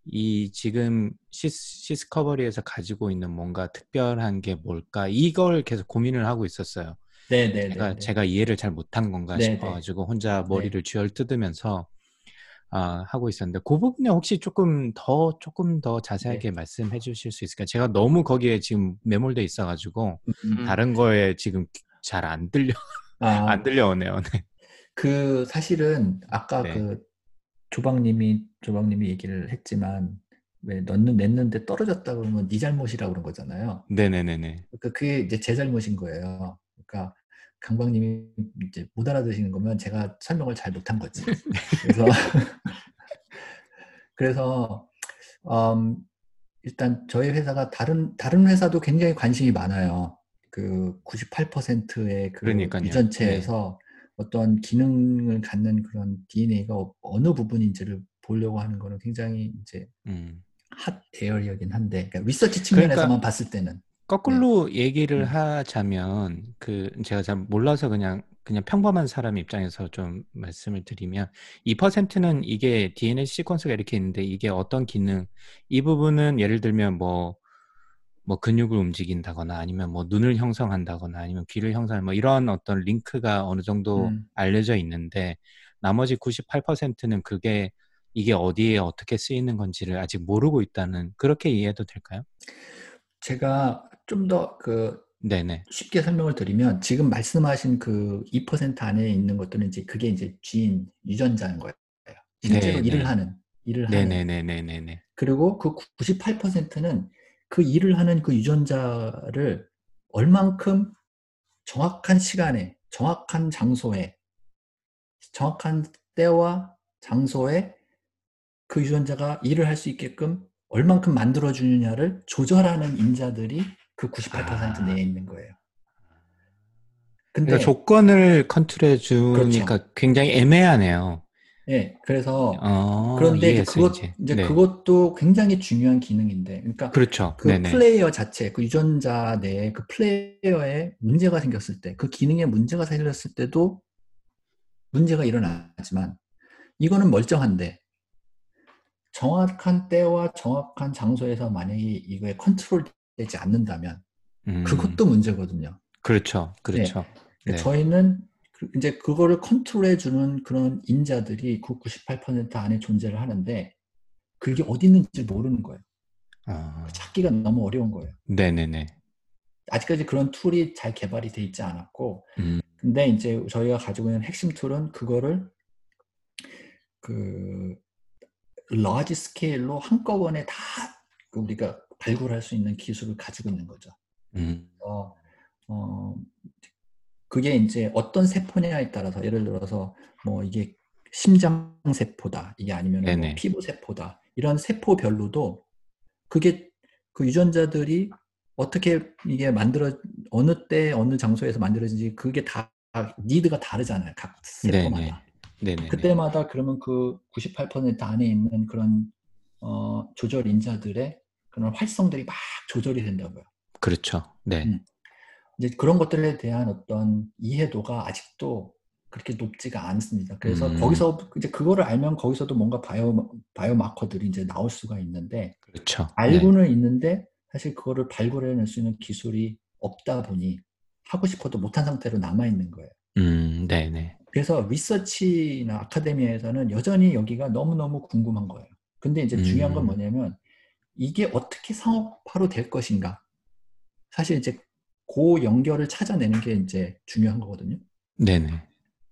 이 지금 시스, 시스커버리에서 가지고 있는 뭔가 특별한 게 뭘까 이걸 계속 고민을 하고 있었어요. 네, 네, 제가 네, 네. 제가 이해를 잘 못한 건가 네, 네. 싶어가지고 혼자 머리를 쥐어 뜯으면서 아, 하고 있었는데 그 부분에 혹시 조금 더 조금 더 자세하게 네. 말씀해 주실 수 있을까요? 제가 너무 거기에 지금 매몰돼 있어가지고 음, 다른 거에 지금 잘 안 들려 [laughs] 아, 안 들려오네요. 네. 그 사실은 아까 네. 그 조방님이 조방님이 얘기를 했지만 왜 넣는 냈는데 떨어졌다 그러면 네 잘못이라고 그런 거잖아요. 네네네네. 그 그게 이제 제 잘못인 거예요. 그러니까 강박님이 이제 못 알아듣시는 거면 제가 설명을 잘 못한 거지. 그래서 [laughs] 그래서 음, 일단 저희 회사가 다른 다른 회사도 굉장히 관심이 많아요. 그 98%의 그 그러니까요. 유전체에서 어떤 기능을 갖는 그런 DNA가 어느 부분인지를 보려고 하는 거는 굉장히 이제 음. 핫 에어리어긴 한데 그러니까 리서치 측면에서만 그러니까 봤을 때는 거꾸로 얘기를 음. 하자면 그 제가 잘 몰라서 그냥 그냥 평범한 사람 입장에서 좀 말씀을 드리면 2%는 이게 DNA 시퀀스가 이렇게 있는데 이게 어떤 기능 이 부분은 예를 들면 뭐 뭐 근육을 움직인다거나 아니면 뭐 눈을 형성한다거나 아니면 귀를 형성 뭐 이런 어떤 링크가 어느 정도 음. 알려져 있는데 나머지 98%는 그게 이게 어디에 어떻게 쓰이는 건지를 아직 모르고 있다는 그렇게 이해해도 될까요? 제가 좀 더그 네네. 쉽게 설명을 드리면 지금 말씀하신 그 2% 안에 있는 것들은 이제 그게 이제 지인 유전자인 거예요. 실제로 네, 일을 네. 하는 일을 하는 네네네네네네. 그리고 그 98%는 그 일을 하는 그 유전자를 얼만큼 정확한 시간에, 정확한 장소에, 정확한 때와 장소에 그 유전자가 일을 할 수 있게끔 얼만큼 만들어주느냐를 조절하는 인자들이 그 98% 아. 내에 있는 거예요. 근데, 그러니까 조건을 컨트롤해 주니까 그렇죠. 굉장히 애매하네요. 예, 그래서, 어, 그런데 이제 그것, 이제. 이제 네. 그것도 굉장히 중요한 기능인데, 그러니까 그렇죠. 그 네네. 플레이어 자체, 그 유전자 내에 그 플레이어에 문제가 생겼을 때, 그 기능에 문제가 생겼을 때도 문제가 일어나지만, 이거는 멀쩡한데, 정확한 때와 정확한 장소에서 만약에 이거에 컨트롤 되지 않는다면, 음, 그것도 문제거든요. 그렇죠. 그렇죠. 네. 저희는 그- 이제 그거를 컨트롤해 주는 그런 인자들이 그 98% 안에 존재를 하는데, 그게 어디 있는지 모르는 거예요. 어, 찾기가 너무 어려운 거예요. 네네네. 아직까지 그런 tool이 잘 개발이 돼 있지 않았고, 음, 근데 이제 저희가 가지고 있는 핵심 tool은 그거를 그 large 스케일로 한꺼번에 다그 우리가 발굴할 수 있는 기술을 가지고 있는 거죠. 음, 어, 어, 그게 이제 어떤 세포냐에 따라서 예를 들어서 뭐 이게 심장 세포다, 이게 아니면 뭐. 피부 세포다, 이런 세포별로도 그게 그 유전자들이 어떻게 이게 만들어 어느 때 어느 장소에서 만들어진지 그게 다 니드가 다르잖아요 각 세포마다 네네. 그때마다 그러면 그 98% 안에 있는 그런 어, 조절 인자들의 그런 활성들이 막 조절이 된다고요 그렇죠. 네. 음. 이제 그런 것들에 대한 어떤 이해도가 아직도 그렇게 높지가 않습니다. 그래서 음. 거기서 이제 그거를 알면 거기서도 뭔가 바이오 바이오 마커들이 이제 나올 수가 있는데 그렇죠. 네. 알고는 있는데 사실 그거를 발굴해낼 수 있는 기술이 없다 보니 하고 싶어도 못한 상태로 남아 있는 거예요. 음, 네 네. 그래서 리서치나 아카데미아에서는 여전히 여기가 너무너무 궁금한 거예요. 근데 이제 중요한 건 음. 뭐냐면 이게 어떻게 상업화로 될 것인가. 사실 이제 그 연결을 찾아내는 게 이제 중요한 거거든요. 네네.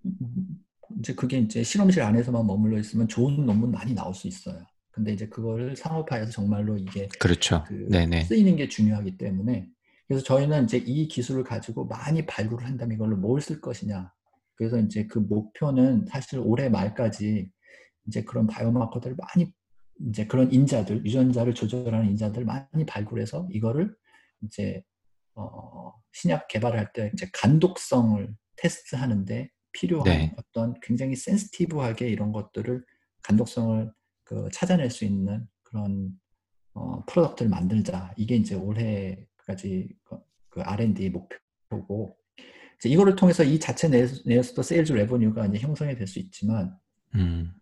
음, 이제 그게 이제 실험실 안에서만 머물러 있으면 좋은 논문 많이 나올 수 있어요. 근데 이제 그거를 상업화해서 정말로 이게 그렇죠. 그 네네. 쓰이는 게 중요하기 때문에 그래서 저희는 이제 이 기술을 가지고 많이 발굴을 한다면 이걸로 뭘 쓸 것이냐 그래서 이제 그 목표는 사실 올해 말까지 이제 그런 바이오마커들을 많이 이제 그런 인자들 유전자를 조절하는 인자들 많이 발굴해서 이거를 이제 어, 신약 개발할 때 이제 간독성을 테스트하는데 필요한 네. 어떤 굉장히 센스티브하게 이런 것들을 간독성을 그 찾아낼 수 있는 그런 어, product를 만들자. 이게 이제 올해까지 그, 그 R&D 목표고 이제 이거를 통해서 이 자체 내, 내에서도 sales revenue가 이제 형성이 될 수 있지만 음,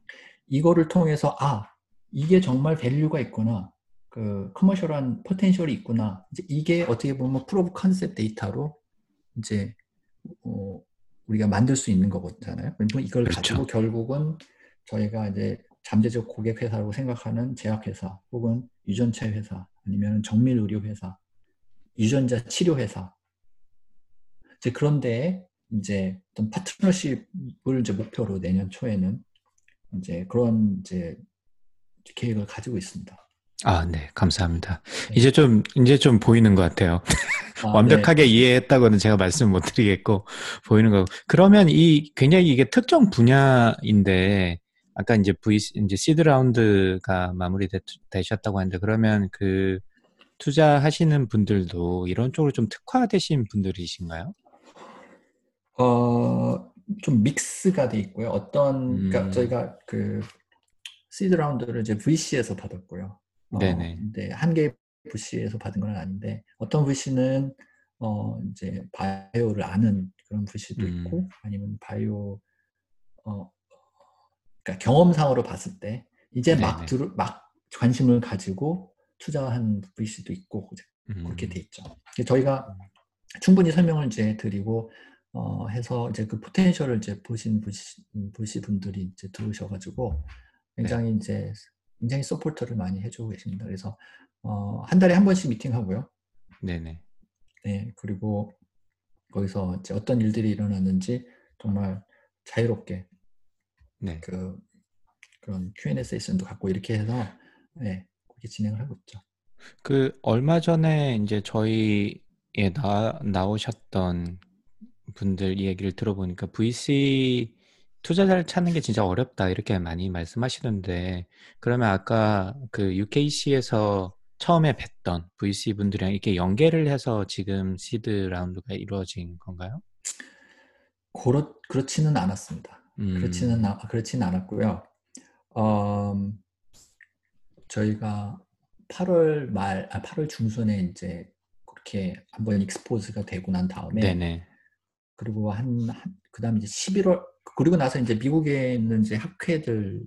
이거를 통해서 아 이게 정말 value가 있구나 그 commercial한 potential이 있구나 이제 이게 어떻게 보면 proof of concept 데이터로 이제 어, 우리가 만들 수 있는 거잖아요. 그러면 이걸 그렇죠. 가지고 결국은 저희가 이제 잠재적 고객 회사라고 생각하는 제약 회사 혹은 유전체 회사 아니면 정밀 의료 회사, 유전자 치료 회사 이제 그런데 이제 어떤 파트너십을 이제 목표로 내년 초에는 이제 그런 이제 계획을 가지고 있습니다. 아, 네, 감사합니다. 네. 이제 좀, 이제 좀 보이는 것 같아요. 아, [laughs] 완벽하게 이해했다고는 제가 말씀 못 드리겠고, 보이는 거. 그러면 이, 굉장히 이게 특정 분야인데, 아까 이제 V, 이제 시드 라운드가 마무리되셨다고 하는데, 그러면 그, 투자하시는 분들도 이런 쪽으로 좀 특화되신 분들이신가요? 어, 좀 믹스가 돼 있고요. 어떤, 그러니까 음. 저희가 그 시드 라운드를 이제 VC에서 받았고요. 어, 네네. 근데 한개 VC에서 받은 건 아닌데 어떤 VC는 어 이제 바이오를 아는 그런 VC도 음. 있고 아니면 바이오 어 그러니까 경험상으로 봤을 때 이제 막 네네. 들, 막 관심을 가지고 투자한 VC도 있고 이제 음, 그렇게 돼 있죠. 저희가 충분히 설명을 이제 드리고 어, 해서 이제 그 포텐셜을 이제 보신 VC, VC 분들이 이제 들어오셔가지고 굉장히 이제 굉장히 서포터를 많이 해주고 계십니다. 그래서 어, 한 달에 한 번씩 미팅하고요. 네네. 네, 그리고 거기서 이제 어떤 일들이 일어났는지 정말 자유롭게 네. 그 그런 Q&A 세션도 갖고 이렇게 해서 네, 그렇게 진행을 하고 있죠. 그 얼마 전에 이제 저희에 나, 나오셨던 분들 이야기를 들어보니까 VC 투자자를 찾는 게 진짜 어렵다 이렇게 많이 말씀하시던데 그러면 아까 그 UKC에서 처음에 뵀던 VC 분들이랑 이렇게 연계를 해서 지금 시드 라운드가 이루어진 건가요? 그렇 그렇지는 않았습니다. 음, 그렇지는 아, 그렇지는 않았고요. 음, 저희가 8월 말, 아, 8월 중순에 이제 그렇게 한번 익스포즈가 되고 난 다음에 네네. 그리고 한, 한 그다음에 이제 11월 그리고 나서 이제 미국에 있는 이제 학회들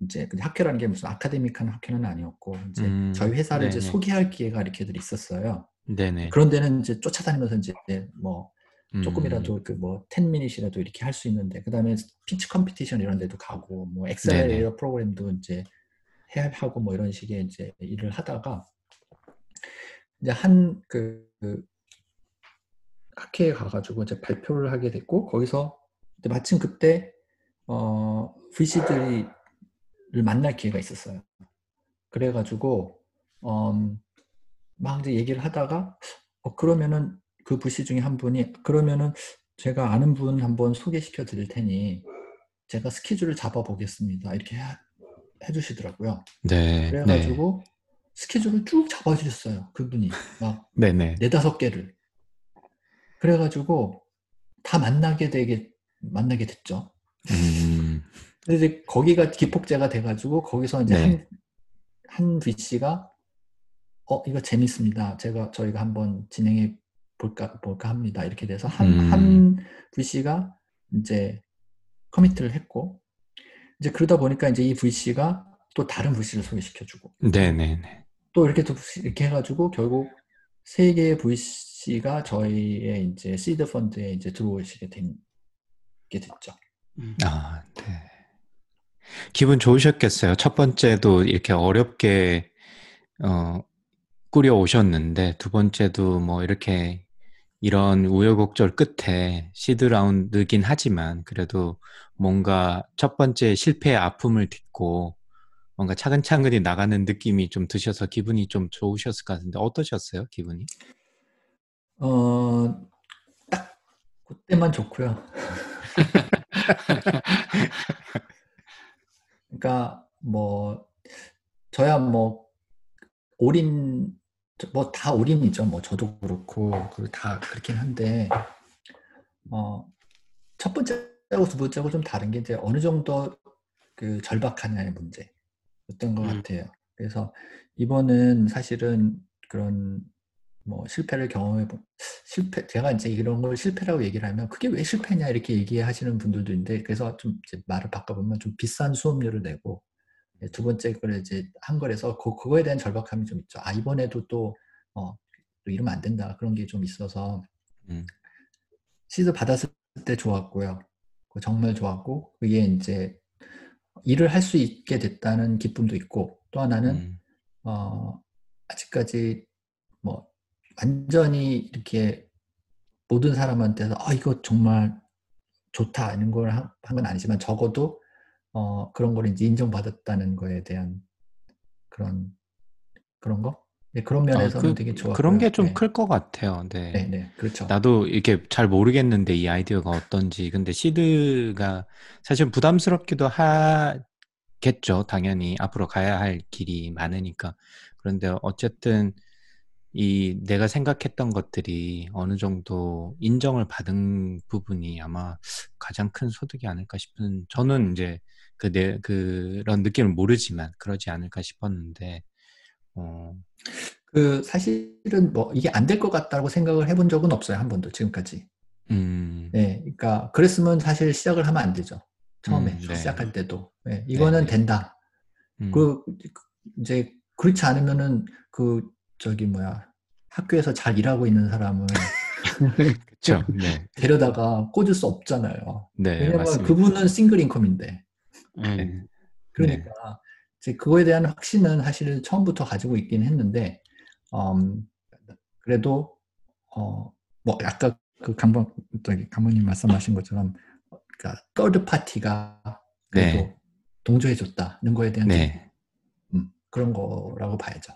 이제 근데 학회라는 게 무슨 아카데믹한 학회는 아니었고 이제 음, 저희 회사를 이제 네네. 소개할 기회가 이렇게들 있었어요. 네네. 그런 데는 이제 쫓아다니면서 이제 뭐 음, 조금이라도 그 뭐 10 minute이라도 이렇게 할 수 있는데 그다음에 pitch competition 이런 데도 가고 뭐 accelerator 프로그램도 이제 해야 하고 뭐 이런 식의 이제 일을 하다가 이제 한그 그 학회에 가가지고 이제 발표를 하게 됐고 거기서 이제 마침 그때 어 VC들을 만날 기회가 있었어요. 그래가지고 음, 막 이제 얘기를 하다가 어, 그러면은 그 VC 중에 한 분이 그러면은 제가 아는 분 한번 소개시켜 드릴 테니 제가 스케줄을 잡아 보겠습니다. 이렇게 해, 해주시더라고요. 네. 네. 그래가지고 스케줄을 쭉 잡아주셨어요. 그분이 막 네네. [laughs] 네다섯 개를. 그래가지고 다 만나게 되게 만나게 됐죠. 음, 근데 이제 거기가 기폭제가 돼가지고 거기서 이제 네. 한, 한 VC가 어 이거 재밌습니다. 제가 저희가 한번 진행해 볼까 볼까 합니다. 이렇게 돼서 한 음. 한 VC가 이제 커미트를 했고 이제 그러다 보니까 이제 이 VC가 또 다른 VC를 소개시켜주고 네네네. 또 이렇게 또 이렇게 해가지고 결국 세 개의 VC가 저희의 이제 시드 펀드에 이제 들어오시게 된게 됐죠. 음. 아, 네. 기분 좋으셨겠어요. 첫 번째도 이렇게 어렵게 어, 꾸려 오셨는데 두 번째도 뭐 이렇게 이런 우여곡절 끝에 시드 라운드긴 하지만 그래도 뭔가 첫 번째 실패의 아픔을 딛고 뭔가 차근차근히 나가는 느낌이 좀 드셔서 기분이 좀 좋으셨을 것 같은데 어떠셨어요? 기분이? 어, 딱 그때만 좋고요. 그러니까 뭐 저야 뭐 올인 뭐 다 올인이죠. 뭐 저도 그렇고 그다 그렇긴 한데 어 첫 번째하고 두 번째하고 좀 다른 게 이제 어느 정도 그 절박하냐의 문제였던 것 음. 같아요. 그래서 이번은 사실은 그런 뭐 실패를 경험해 본 실패 제가 이제 이런 걸 실패라고 얘기를 하면 그게 왜 실패냐 이렇게 얘기하시는 분들도 있는데 그래서 좀 말을 바꿔보면 좀 비싼 수업료를 내고 예, 두 번째 거를 이제 한 거라서 그, 그거에 대한 절박함이 좀 있죠. 아 이번에도 또 어, 또 이러면 안 된다 그런 게 좀 있어서 음. 시드 받았을 때 좋았고요. 그 정말 좋았고 그게 이제 일을 할 수 있게 됐다는 기쁨도 있고 또 하나는 음. 어, 아직까지 뭐 완전히 이렇게 모든 사람한테서 아 이거 정말 좋다 이런 걸한 건 아니지만 적어도 어, 그런 걸 이제 인정받았다는 거에 대한 그런 그런 거 네, 그런 면에서는 그, 되게 좋았고요. 그런 게좀 네. 클것 같아요. 네. 네, 네, 그렇죠. 나도 이렇게 잘 모르겠는데 이 아이디어가 어떤지. 근데 시드가 사실 부담스럽기도 하겠죠. 당연히 앞으로 가야 할 길이 많으니까. 그런데 어쨌든 이 내가 생각했던 것들이 어느 정도 인정을 받은 부분이 아마 가장 큰 소득이 아닐까 싶은 저는 이제 그 내 그런 느낌을 모르지만 그러지 않을까 싶었는데 어 그 사실은 뭐 이게 안 될 것 같다고 생각을 해본 적은 없어요 한 번도 지금까지. 음, 네, 그러니까 그랬으면 사실 시작을 하면 안 되죠. 처음에 음, 네. 시작할 때도 네, 이거는 네. 된다. 음, 그 이제 그렇지 않으면은 그 저기 뭐야 학교에서 잘 일하고 있는 사람을 [laughs] 그렇죠. [laughs] 네, 데려다가 꽂을 수 없잖아요. 네, 왜냐면 맞습니다. 그분은 싱글 인컴인데. 예. 네. 그러니까 이제 그거에 대한 확신은 사실 처음부터 가지고 있긴 했는데, 음, 그래도 어, 뭐 아까 그 강범 저기 강모님 말씀하신 것처럼, 그러니까 third 파티가 그래도 네. 동조해줬다는 거에 대한 네. 음, 그런 거라고 봐야죠.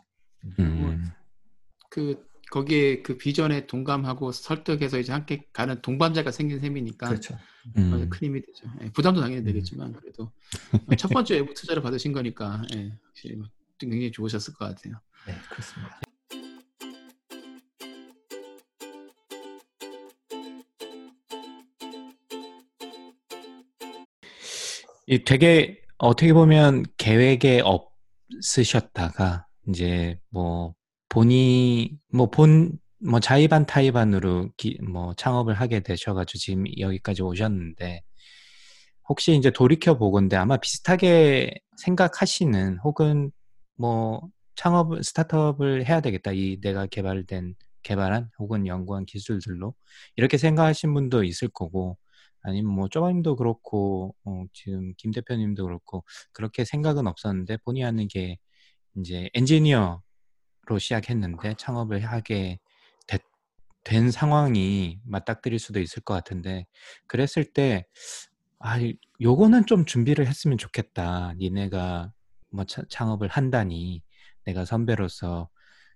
음, 그 거기에 그 비전에 동감하고 설득해서 이제 함께 가는 동반자가 생긴 셈이니까 그렇죠. 어, 음, 큰 힘이 되죠. 예, 부담도 당연히 음. 되겠지만 그래도 첫 번째 외부 투자를 받으신 거니까 예, 확실히 굉장히 좋으셨을 것 같아요. 네, 그렇습니다. 이 되게 어떻게 보면 계획에 없으셨다가 이제 뭐 본이 뭐본뭐 자의반 타의반으로 기, 뭐 창업을 하게 되셔가지고 지금 여기까지 오셨는데 혹시 이제 돌이켜 보건데 아마 비슷하게 생각하시는 혹은 뭐 창업 스타트업을 해야 되겠다. 이 내가 개발된 개발한 혹은 연구한 기술들로 이렇게 생각하신 분도 있을 거고 아니면 뭐 쪼바님도 그렇고 어, 지금 김 대표님도 그렇고 그렇게 생각은 없었는데 본의 아니게 이제 엔지니어 로 시작했는데 창업을 하게 됐, 된 상황이 맞닥뜨릴 수도 있을 것 같은데 그랬을 때 아, 이- 요거는 좀 준비를 했으면 좋겠다. 니네가 뭐 차- 창업을 한다니 내가 선배로서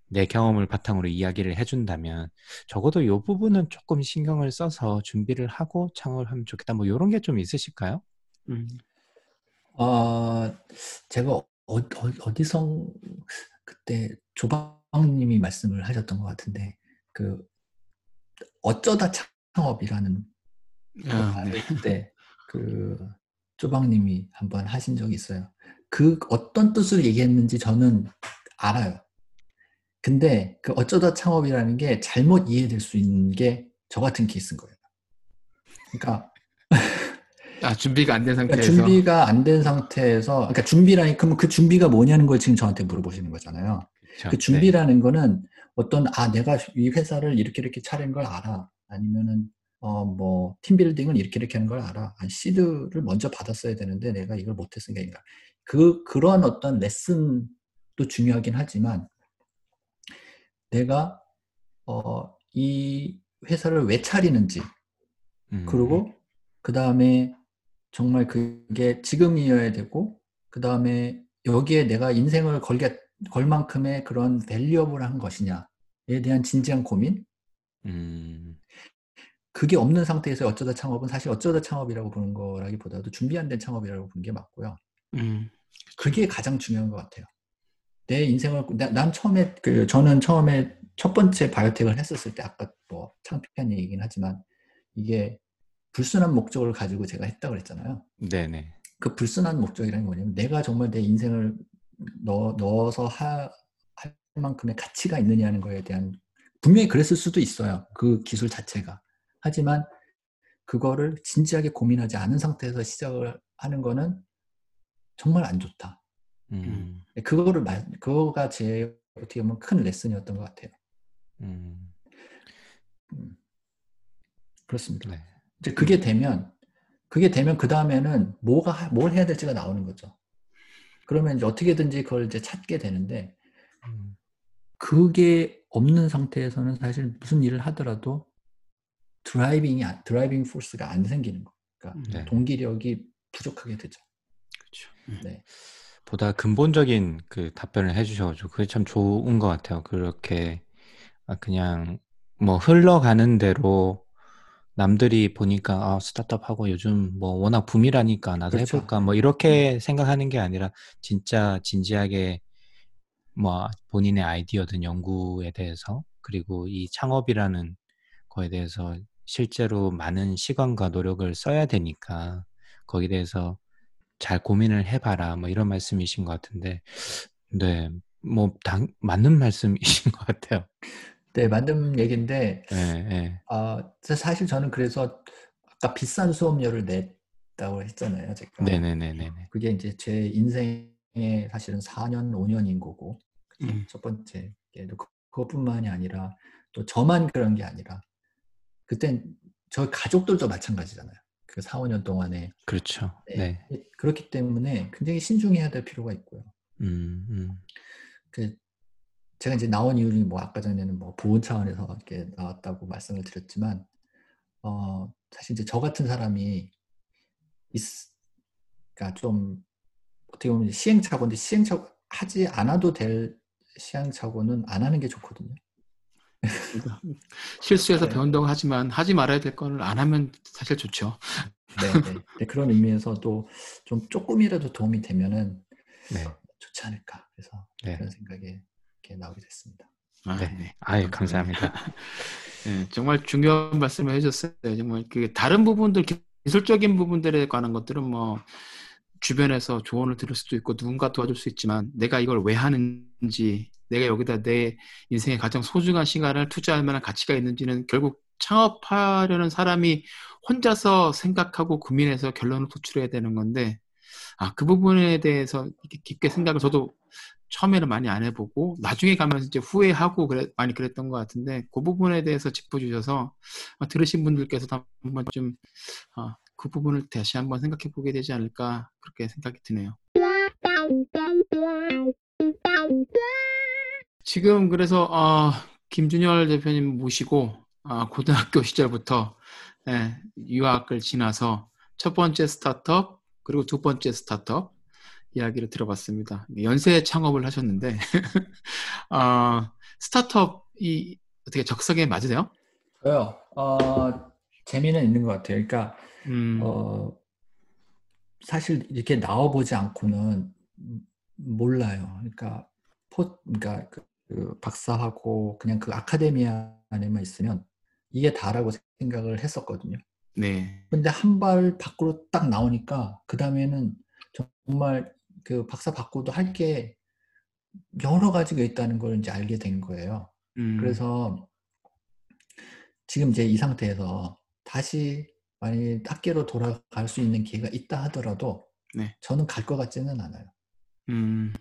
내 경험을 바탕으로 이야기를 해준다면 적어도 요 부분은 조금 신경을 써서 준비를 하고 창업을 하면 좋겠다. 뭐 요런 게 좀 있으실까요? 음. 어, 제가 어, 어, 디서 그때 조방님이 말씀을 하셨던 것 같은데 그 어쩌다 창업이라는 아, 네. 그때 그 조방님이 한번 하신 적이 있어요. 그 어떤 뜻으로 얘기했는지 저는 알아요. 근데 그 어쩌다 창업이라는 게 잘못 이해될 수 있는 게 저 같은 케이스인 거예요. 그러니까 아 준비가 안된 그러니까 상태에서 준비가 안 된 상태에서, 그러니까 준비라니, 그러면 그 준비가 뭐냐는 걸 지금 저한테 물어보시는 거잖아요. 그렇죠. 그 준비라는 거는 어떤, 아, 내가 이 회사를 이렇게 이렇게 차린 걸 알아. 아니면은, 어, 뭐, 팀빌딩을 이렇게 이렇게 하는 걸 알아. 아, 시드를 먼저 받았어야 되는데 내가 이걸 못했으니까. 그러니까 그, 그런 어떤 레슨도 중요하긴 하지만 내가, 어, 이 회사를 왜 차리는지, 음, 그리고 그 다음에 정말 그게 지금이어야 되고 그 다음에 여기에 내가 인생을 걸게 걸 만큼의 그런 밸류업을 한 것이냐에 대한 진지한 고민 음, 그게 없는 상태에서 어쩌다 창업은 사실 어쩌다 창업이라고 보는 거라기보다도 준비 안 된 창업이라고 보는 게 맞고요. 음. 그게 가장 중요한 것 같아요. 내 인생을 나- 난 처음에 그 저는 처음에 첫 번째 바이오텍을 했었을 때 아까 뭐 창피한 얘기긴 하지만 이게 불순한 목적을 가지고 제가 했다고 그랬잖아요. 네네. 그 불순한 목적이라는 게 뭐냐면 내가 정말 내 인생을 넣어, 넣어서 하, 할 만큼의 가치가 있느냐는 거에 대한 분명히 그랬을 수도 있어요. 그 기술 자체가. 하지만 그거를 진지하게 고민하지 않은 상태에서 시작을 하는 거는 정말 안 좋다. 음, 그거를 말, 그거가 제 어떻게 보면 큰 레슨이었던 것 같아요. 음, 음. 그렇습니다. 네. 이제 그게 되면 그게 되면 그 다음에는 뭐가 하- 뭘 해야 될지가 나오는 거죠. 그러면 이제 어떻게든지 그걸 이제 찾게 되는데 음, 그게 없는 상태에서는 사실 무슨 일을 하더라도 driving이 안- driving force가 안 생기는 거. 그러니까 네. 동기력이 부족하게 되죠. 그렇죠. 네. 보다 근본적인 그 답변을 해주셔가지고 그게 참 좋은 것 같아요. 그렇게 아, 그냥 뭐 흘러가는 대로 남들이 보니까 아, 스타트업 하고 요즘 뭐 워낙 붐이라니까 나도 그렇죠. 해볼까 뭐 이렇게 생각하는 게 아니라 진짜 진지하게 뭐 본인의 아이디어든 연구에 대해서 그리고 이 창업이라는 거에 대해서 실제로 많은 시간과 노력을 써야 되니까 거기에 대해서 잘 고민을 해봐라 뭐 이런 말씀이신 것 같은데 네뭐 당, 맞는 말씀이신 [laughs] 것 같아요. 네, 맞는 얘기인데 예, 예. 아, 사실 저는 그래서 아까 비싼 수업료를 냈다고 했잖아요, 제가. 네네네네네. 그게 이제 제 인생의 사실은 4년, 5년인 거고? 음. 첫 번째 게 그- 그것뿐만이 아니라 또 저만 그런 게 아니라 그땐 저 가족들도 마찬가지잖아요. 그 4, 5년 동안에 그렇죠. 네. 네. 그렇기 때문에 굉장히 신중해야 될 필요가 있고요. 음, 음. 그 제가 이제 나온 이유는 뭐 아까 전에는 뭐 보훈 차원에서 이렇게 나왔다고 말씀을 드렸지만 어 사실 이제 저 같은 사람이 있 그러니까 좀 어떻게 보면 시행착오인데 시행착오 하지 않아도 될 시행착오는 안 하는 게 좋거든요. 그러니까 실수해서 네. 배운다고 하지만 하지 말아야 될 거를 안 하면 사실 좋죠. 네, 네. 네, 그런 의미에서도 좀 조금이라도 도움이 되면은 네. 좋지 않을까. 그래서 네. 그런 생각에 이렇게 나오게 됐습니다. 아, 네. 네. 아유, 감사합니다. 네, [laughs] 정말 중요한 말씀을 해줬어요. 정말 그 다른 부분들 기술적인 부분들에 관한 것들은 뭐 주변에서 조언을 들을 수도 있고 누군가 도와줄 수 있지만 내가 이걸 왜 하는지 내가 여기다 내 인생의 가장 소중한 시간을 투자할 만한 가치가 있는지는 결국 창업하려는 사람이 혼자서 생각하고 고민해서 결론을 도출해야 되는 건데 아 그 부분에 대해서 깊게 생각을 저도 처음에는 많이 안 해보고 나중에 가면서 이제 후회하고 그래, 많이 그랬던 것 같은데 그 부분에 대해서 짚어주셔서 아, 들으신 분들께서도 한번 좀 아, 그 부분을 다시 한번 생각해 보게 되지 않을까 그렇게 생각이 드네요. 지금 그래서 어, 김준열 대표님 모시고 어, 고등학교 [laughs] 시절부터 예, 유학을 지나서 첫 번째 스타트업 그리고 두 번째 스타트업 이야기를 들어봤습니다. 연쇄 창업을 하셨는데 [laughs] 어, 스타트업이 어떻게 적성에 맞으세요? 저요. 어, 재미는 있는 것 같아요. 그러니까 음, 어, 사실 이렇게 나와보지 않고는 몰라요. 그러니까 포, 그러니까 그, 그 박사하고 그냥 그 아카데미아 안에만 있으면 이게 다라고 생각을 했었거든요. 네. 근데 한 발 밖으로 딱 나오니까 그 다음에는 정말 그 박사 받고도 할 게 여러 가지가 있다는 걸 이제 알게 된 거예요. 음, 그래서 지금 이제 이 상태에서 다시 만약에 학교로 돌아갈 수 있는 기회가 있다 하더라도 네. 저는 갈 것 같지는 않아요. 음,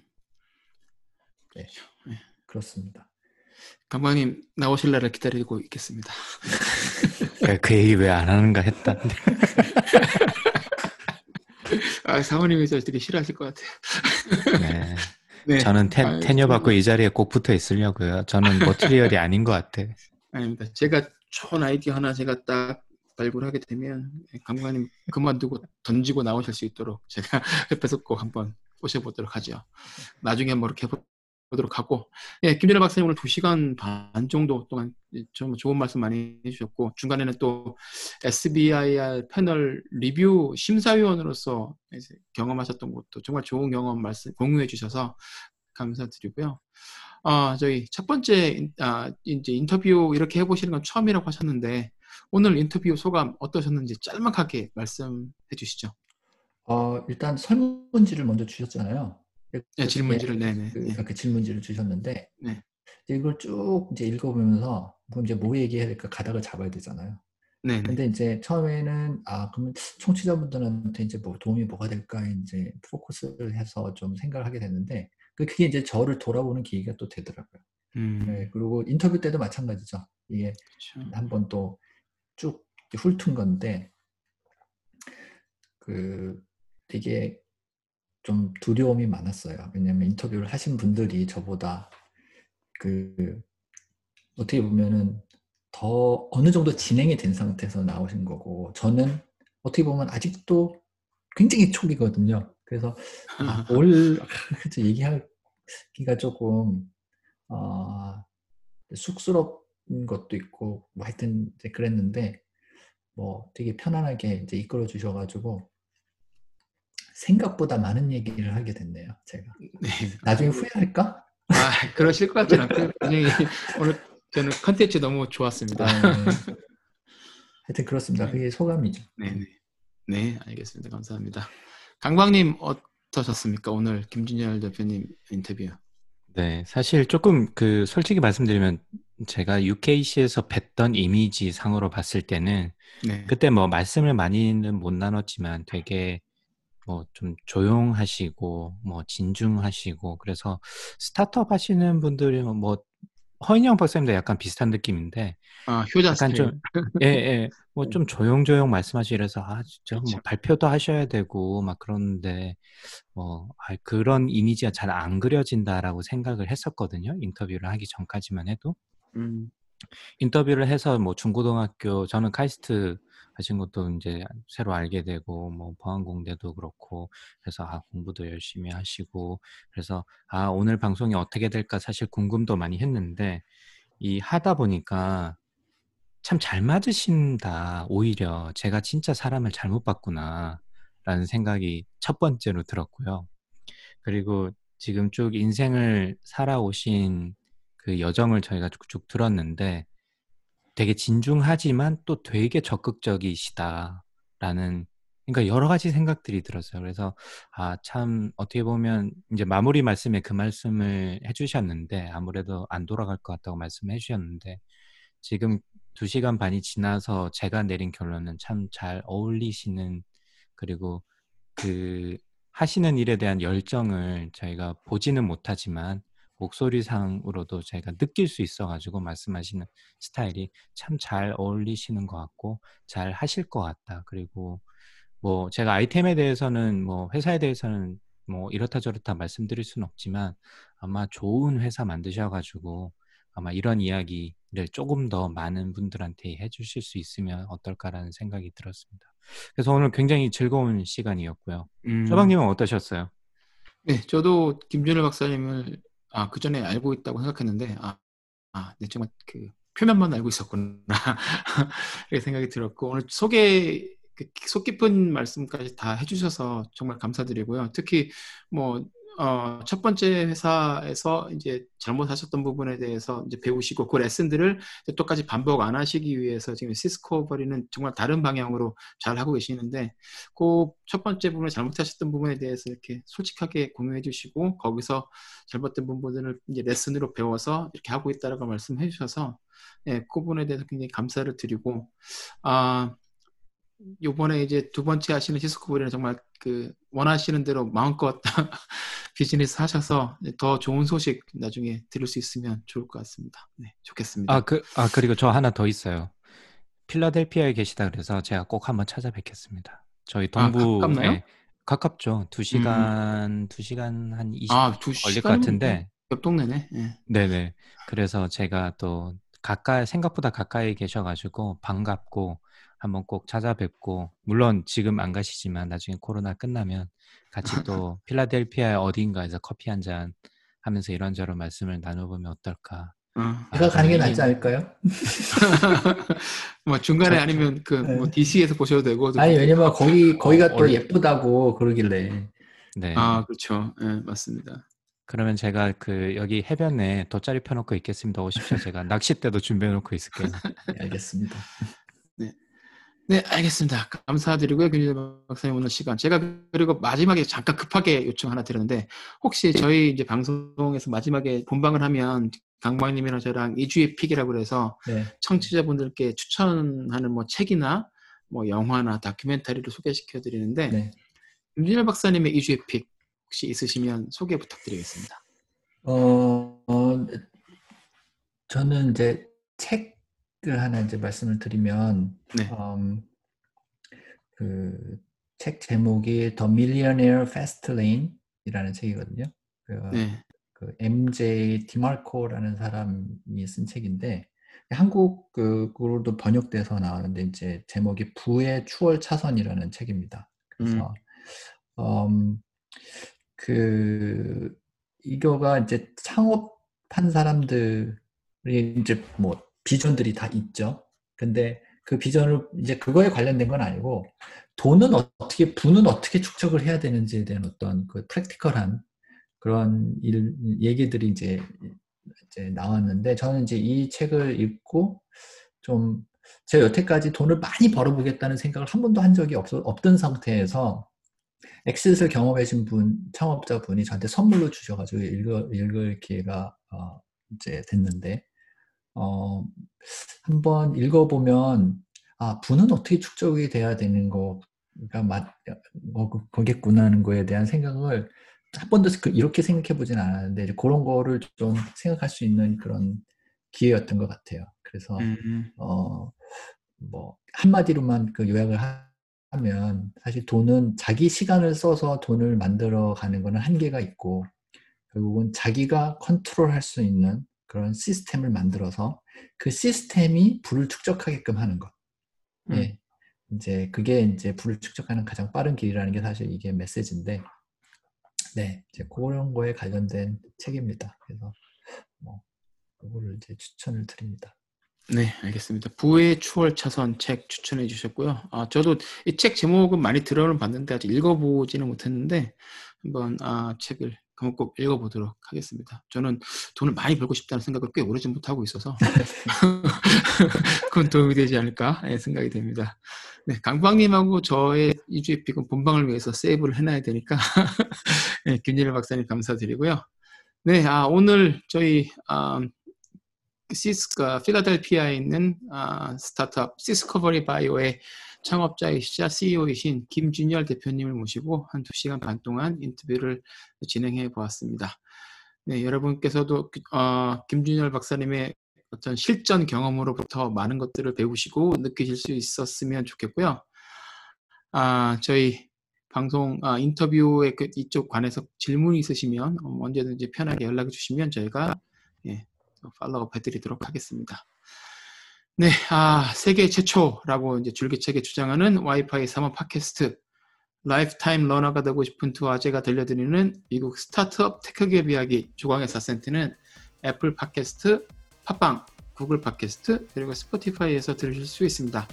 그렇습니다. 감독님 나오실 날을 기다리고 있겠습니다. 그- 그 얘기 왜 안 하는가 했다. [laughs] 아, 사모님이 저 되게 싫어하실 것 같아요. 네. [laughs] 네. 저는 텐, 아유, 테뉴 받고 이 자리에 꼭 붙어 있으려고요. 저는 머티리얼이 아닌 것 같아. 아닙니다. 제가 좋은 아이디어 하나 제가 딱 발굴하게 되면 감독님 그만두고 던지고 나오실 수 있도록 제가 [laughs] 옆에서 꼭 한번 꼬셔보도록 하죠. 나중에 뭐 이렇게 보도록 하고 예, 김진애 박사님 오늘 2시간 반 정도 동안 정말 좋은 말씀 많이 해주셨고 중간에는 또 SBIR 패널 리뷰 심사위원으로서 경험하셨던 것도 정말 좋은 경험 말씀 공유해 주셔서 감사드리고요. 아, 저희 첫 번째 아, 이제 인터뷰 이렇게 해보시는 건 처음이라고 하셨는데 오늘 인터뷰 소감 어떠셨는지 짤막하게 말씀해 주시죠. 어, 일단 설문지를 먼저 주셨잖아요. 네, 질문지를 네 네. 그, 그 질문지를 주셨는데 네. 이걸 쭉 이제 읽어보면서 뭐 이제 뭐 얘기해야 될까 가닥을 잡아야 되잖아요. 네. 근데 이제 처음에는 아 그러면 청취자분들한테 이제 뭐 도움이 뭐가 될까 이제 포커스를 해서 좀 생각을 하게 됐는데 그 그게 이제 저를 돌아보는 계기가 또 되더라고요. 음. 네, 그리고 인터뷰 때도 마찬가지죠. 이게 그렇죠. 한번 또 쭉 훑은 건데 그 되게 좀 두려움이 많았어요. 왜냐하면 인터뷰를 하신 분들이 저보다 그 어떻게 보면은 더 어느 정도 진행이 된 상태에서 나오신 거고 저는 어떻게 보면 아직도 굉장히 초기거든요. 그래서 아, [laughs] 올 얘기하기가 조금 어, 쑥스럽 것도 있고 뭐 하여튼 이제 그랬는데 뭐 되게 편안하게 이제 이끌어 주셔가지고 생각보다 많은 얘기를 하게 됐네요 제가 네. 나중에 후회할까? 아 그러실 것 같지는 않고 굉장히 오늘 저는 컨텐츠 너무 좋았습니다. 아, 네. 하여튼 그렇습니다. 그게 소감이죠. 네 네. 네, 알겠습니다. 감사합니다. 강광님 어떠셨습니까? 오늘 김준열 대표님 인터뷰. 네, 사실 조금 그 솔직히 말씀드리면 제가 UKC에서 뵀던 이미지 상으로 봤을 때는 네. 그때 뭐 말씀을 많이는 못 나눴지만 되게 뭐 좀 조용하시고 뭐 진중하시고 그래서 스타트업 하시는 분들이 뭐 허인영 박사님도 약간 비슷한 느낌인데 아, 효자 약간 스타일. 좀 [laughs] 예, 예. 뭐 좀 조용조용 말씀하시고 이래서 아, 진짜 뭐 그쵸. 발표도 하셔야 되고 막 그러는데 뭐 아, 그런 이미지가 잘 안 그려진다라고 생각을 했었거든요. 인터뷰를 하기 전까지만 해도. 음, 인터뷰를 해서 뭐 중고등학교 저는 카이스트 하신 것도 이제 새로 알게 되고 뭐 보안공대도 그렇고 그래서 아 공부도 열심히 하시고 그래서 아 오늘 방송이 어떻게 될까 사실 궁금도 많이 했는데 이 하다 보니까 참 잘 맞으신다 오히려 제가 진짜 사람을 잘못 봤구나 라는 생각이 첫 번째로 들었고요. 그리고 지금 쭉 인생을 살아오신 그 여정을 저희가 쭉쭉 들었는데 되게 진중하지만 또 되게 적극적이시다라는 그러니까 여러 가지 생각들이 들었어요. 그래서 아 참 어떻게 보면 이제 마무리 말씀에 그 말씀을 해주셨는데 아무래도 안 돌아갈 것 같다고 말씀해 주셨는데 지금 두 시간 반이 지나서 제가 내린 결론은 참 잘 어울리시는 그리고 그 하시는 일에 대한 열정을 저희가 보지는 못하지만 목소리상으로도 제가 느낄 수 있어가지고 말씀하시는 스타일이 참 잘 어울리시는 것 같고 잘 하실 것 같다. 그리고 뭐 제가 아이템에 대해서는 뭐 회사에 대해서는 뭐 이렇다 저렇다 말씀드릴 수는 없지만 아마 좋은 회사 만드셔가지고 아마 이런 이야기를 조금 더 많은 분들한테 해주실 수 있으면 어떨까라는 생각이 들었습니다. 그래서 오늘 굉장히 즐거운 시간이었고요. 음. 소방님은 어떠셨어요? 네, 저도 김준일 박사님을 아, 그 전에 알고 있다고 생각했는데, 아, 아, 네, 정말 그 표면만 알고 있었구나. [laughs] 이렇게 생각이 들었고, 오늘 소개, 그속 깊은 말씀까지 다 해주셔서 정말 감사드리고요. 특히 뭐, 어, 첫 번째 회사에서 이제 잘못하셨던 부분에 대해서 이제 배우시고 그 레슨들을 똑같이 반복 안 하시기 위해서 지금 시스코 버리는 정말 다른 방향으로 잘 하고 계시는데 그 첫 번째 부분에 잘못하셨던 부분에 대해서 이렇게 솔직하게 공유해 주시고 거기서 잘못된 부분들을 이제 레슨으로 배워서 이렇게 하고 있다라고 말씀해 주셔서 예, 그 부분에 대해서 굉장히 감사를 드리고 아 요번에 이제 두 번째 하시는 시스코버리는 정말 그 원하시는 대로 마음껏 [laughs] 비즈니스 하셔서 더 좋은 소식 나중에 들을 수 있으면 좋을 것 같습니다. 네, 좋겠습니다. 아, 그, 아, 그리고 저 하나 더 있어요. 필라델피아에 계시다 그래서 제가 꼭 한번 찾아뵙겠습니다. 저희 동부 가깝나요? 에 가깝죠. 두 시간 두 시간 한 20분 아, 두 걸릴 것 같은데. 옆 동네네. 예. 네네. 그래서 제가 또 가까이 생각보다 가까이 계셔가지고 반갑고 한번 꼭 찾아뵙고 물론 지금 안 가시지만 나중에 코로나 끝나면 같이 [laughs] 또 필라델피아 어딘가에서 커피 한 잔 하면서 이런저런 말씀을 나눠보면 어떨까. 어. 제가 아, 가는 게 낫지 않을까요? [laughs] 뭐 중간에 저- 아니면 그뭐 네. DC에서 보셔도 되고. 아니 왜냐면 거기 거기가 또 원래- 예쁘다고 그러길래 네. 아 그렇죠. 예 맞습니다. 그러면 제가 그 여기 해변에 돗자리 펴놓고 있겠습니다. 오십시오. 제가 낚싯대도 준비해놓고 있을게요. [laughs] 네, 알겠습니다. 네, 알겠습니다. 감사드리고요. 김진태 박사님 오늘 시간. 제가 그리고 마지막에 잠깐 급하게 요청 하나 드렸는데 혹시 저희 이제 방송에서 마지막에 본방을 하면 강박님이랑 저랑 이주의 픽이라고 그래서 네. 청취자분들께 추천하는 뭐 책이나 뭐 영화나 다큐멘터리를 소개시켜 드리는데 네. 김진열 박사님의 이주의 픽 혹시 있으시면 소개 부탁드리겠습니다. 어, 어, 저는 이제 책을 하나 이제 말씀을 드리면, 네. 음, 그책 제목이 The Millionaire Fast Lane이라는 책이거든요. 그, 네. 그 MJ 디마르코라는 사람이 쓴 책인데 한국으로도 번역돼서 나왔는데 이제 제목이 부의 추월 차선이라는 책입니다. 그래서 음, 그 이거가 이제 창업한 사람들이 이제 뭐 비전들이 다 있죠. 근데 그 비전을 이제 그거에 관련된 건 아니고 돈은 어떻게 부는 어떻게 축적을 해야 되는지에 대한 어떤 그 프랙티컬한 그런 일 얘기들이 이제 이제 나왔는데 저는 이제 이 책을 읽고 좀 제가 여태까지 돈을 많이 벌어보겠다는 생각을 한 번도 한 적이 없, 없던 상태에서 엑싯을 경험하신 분, 창업자 분이 저한테 선물로 주셔가지고 읽을, 읽을 기회가 어, 이제 됐는데, 어, 한번 읽어보면, 아, 부는 어떻게 축적이 돼야 되는 거가 맞, 뭐, 그- 거겠구나 하는 거에 대한 생각을 한 번도 그- 이렇게 생각해 보진 않았는데, 그런 거를 좀 생각할 수 있는 그런 기회였던 것 같아요. 그래서, 음, 어, 뭐, 한마디로만 그 요약을 하- 하면, 사실 돈은 자기 시간을 써서 돈을 만들어 가는 거는 한계가 있고, 결국은 자기가 컨트롤 할 수 있는 그런 시스템을 만들어서 그 시스템이 부를 축적하게끔 하는 것. 음. 예. 이제 그게 이제 부를 축적하는 가장 빠른 길이라는 게 사실 이게 메시지인데, 네. 이제 그런 거에 관련된 책입니다. 그래서 뭐, 그거를 이제 추천을 드립니다. 네, 알겠습니다. 부의 추월 차선 책 추천해 주셨고요. 아, 저도 이 책 제목은 많이 들어는 봤는데 아직 읽어보지는 못했는데 한번 아, 책을 한번 꼭 읽어보도록 하겠습니다. 저는 돈을 많이 벌고 싶다는 생각을 꽤 오래전부터 하고 있어서 [laughs] 그건 도움이 되지 않을까 예, 생각이 됩니다. 네, 강박님하고 저의 이주의 pick은 본방을 위해서 세이브를 해놔야 되니까 네, [laughs] 김진일 박사님 감사드리고요. 네, 아, 오늘 저희 아, 시스가 필라델피아에 있는 아, 스타트업 시스커버리 바이오의 창업자이시자 CEO이신 김준열 대표님을 모시고 한두 시간 반 동안 인터뷰를 진행해 보았습니다. 네, 여러분께서도 어, 김준열 박사님의 어떤 실전 경험으로부터 많은 것들을 배우시고 느끼실 수 있었으면 좋겠고요. 아, 저희 방송 아, 인터뷰에 그 이쪽 관해서 질문이 있으시면 어, 언제든지 편하게 연락해 주시면 저희가 예, 팔로우 해드리도록 하겠습니다. 네, 아, 세계 최초라고 이제 줄기차게 주장하는 와이파이 사업 팟캐스트 lifetime learner가 되고 싶은 두 아재가 들려드리는 미국 스타트업 tech 기업 이야기 조강의 사센트는 애플 팟캐스트, 팟빵, 구글 팟캐스트 그리고 스포티파이에서 들으실 수 있습니다.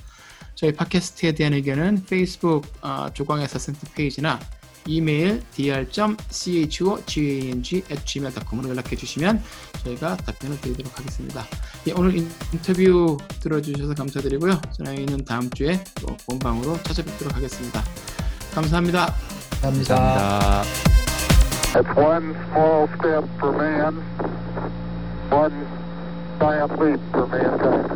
저희 팟캐스트에 대한 의견은 페이스북 아, 조강의 사센트 페이지나 이메일 dr.chogang@gmail.com으로 연락해 주시면 저희가 답변을 드리도록 하겠습니다. 예, 오늘 인- 인터뷰 들어주셔서 감사드리고요. 저희는 다음 주에 또 본방으로 찾아뵙도록 하겠습니다. 감사합니다. 감사합니다. 감사합니다. It's one small step for man, one giant leap for mankind.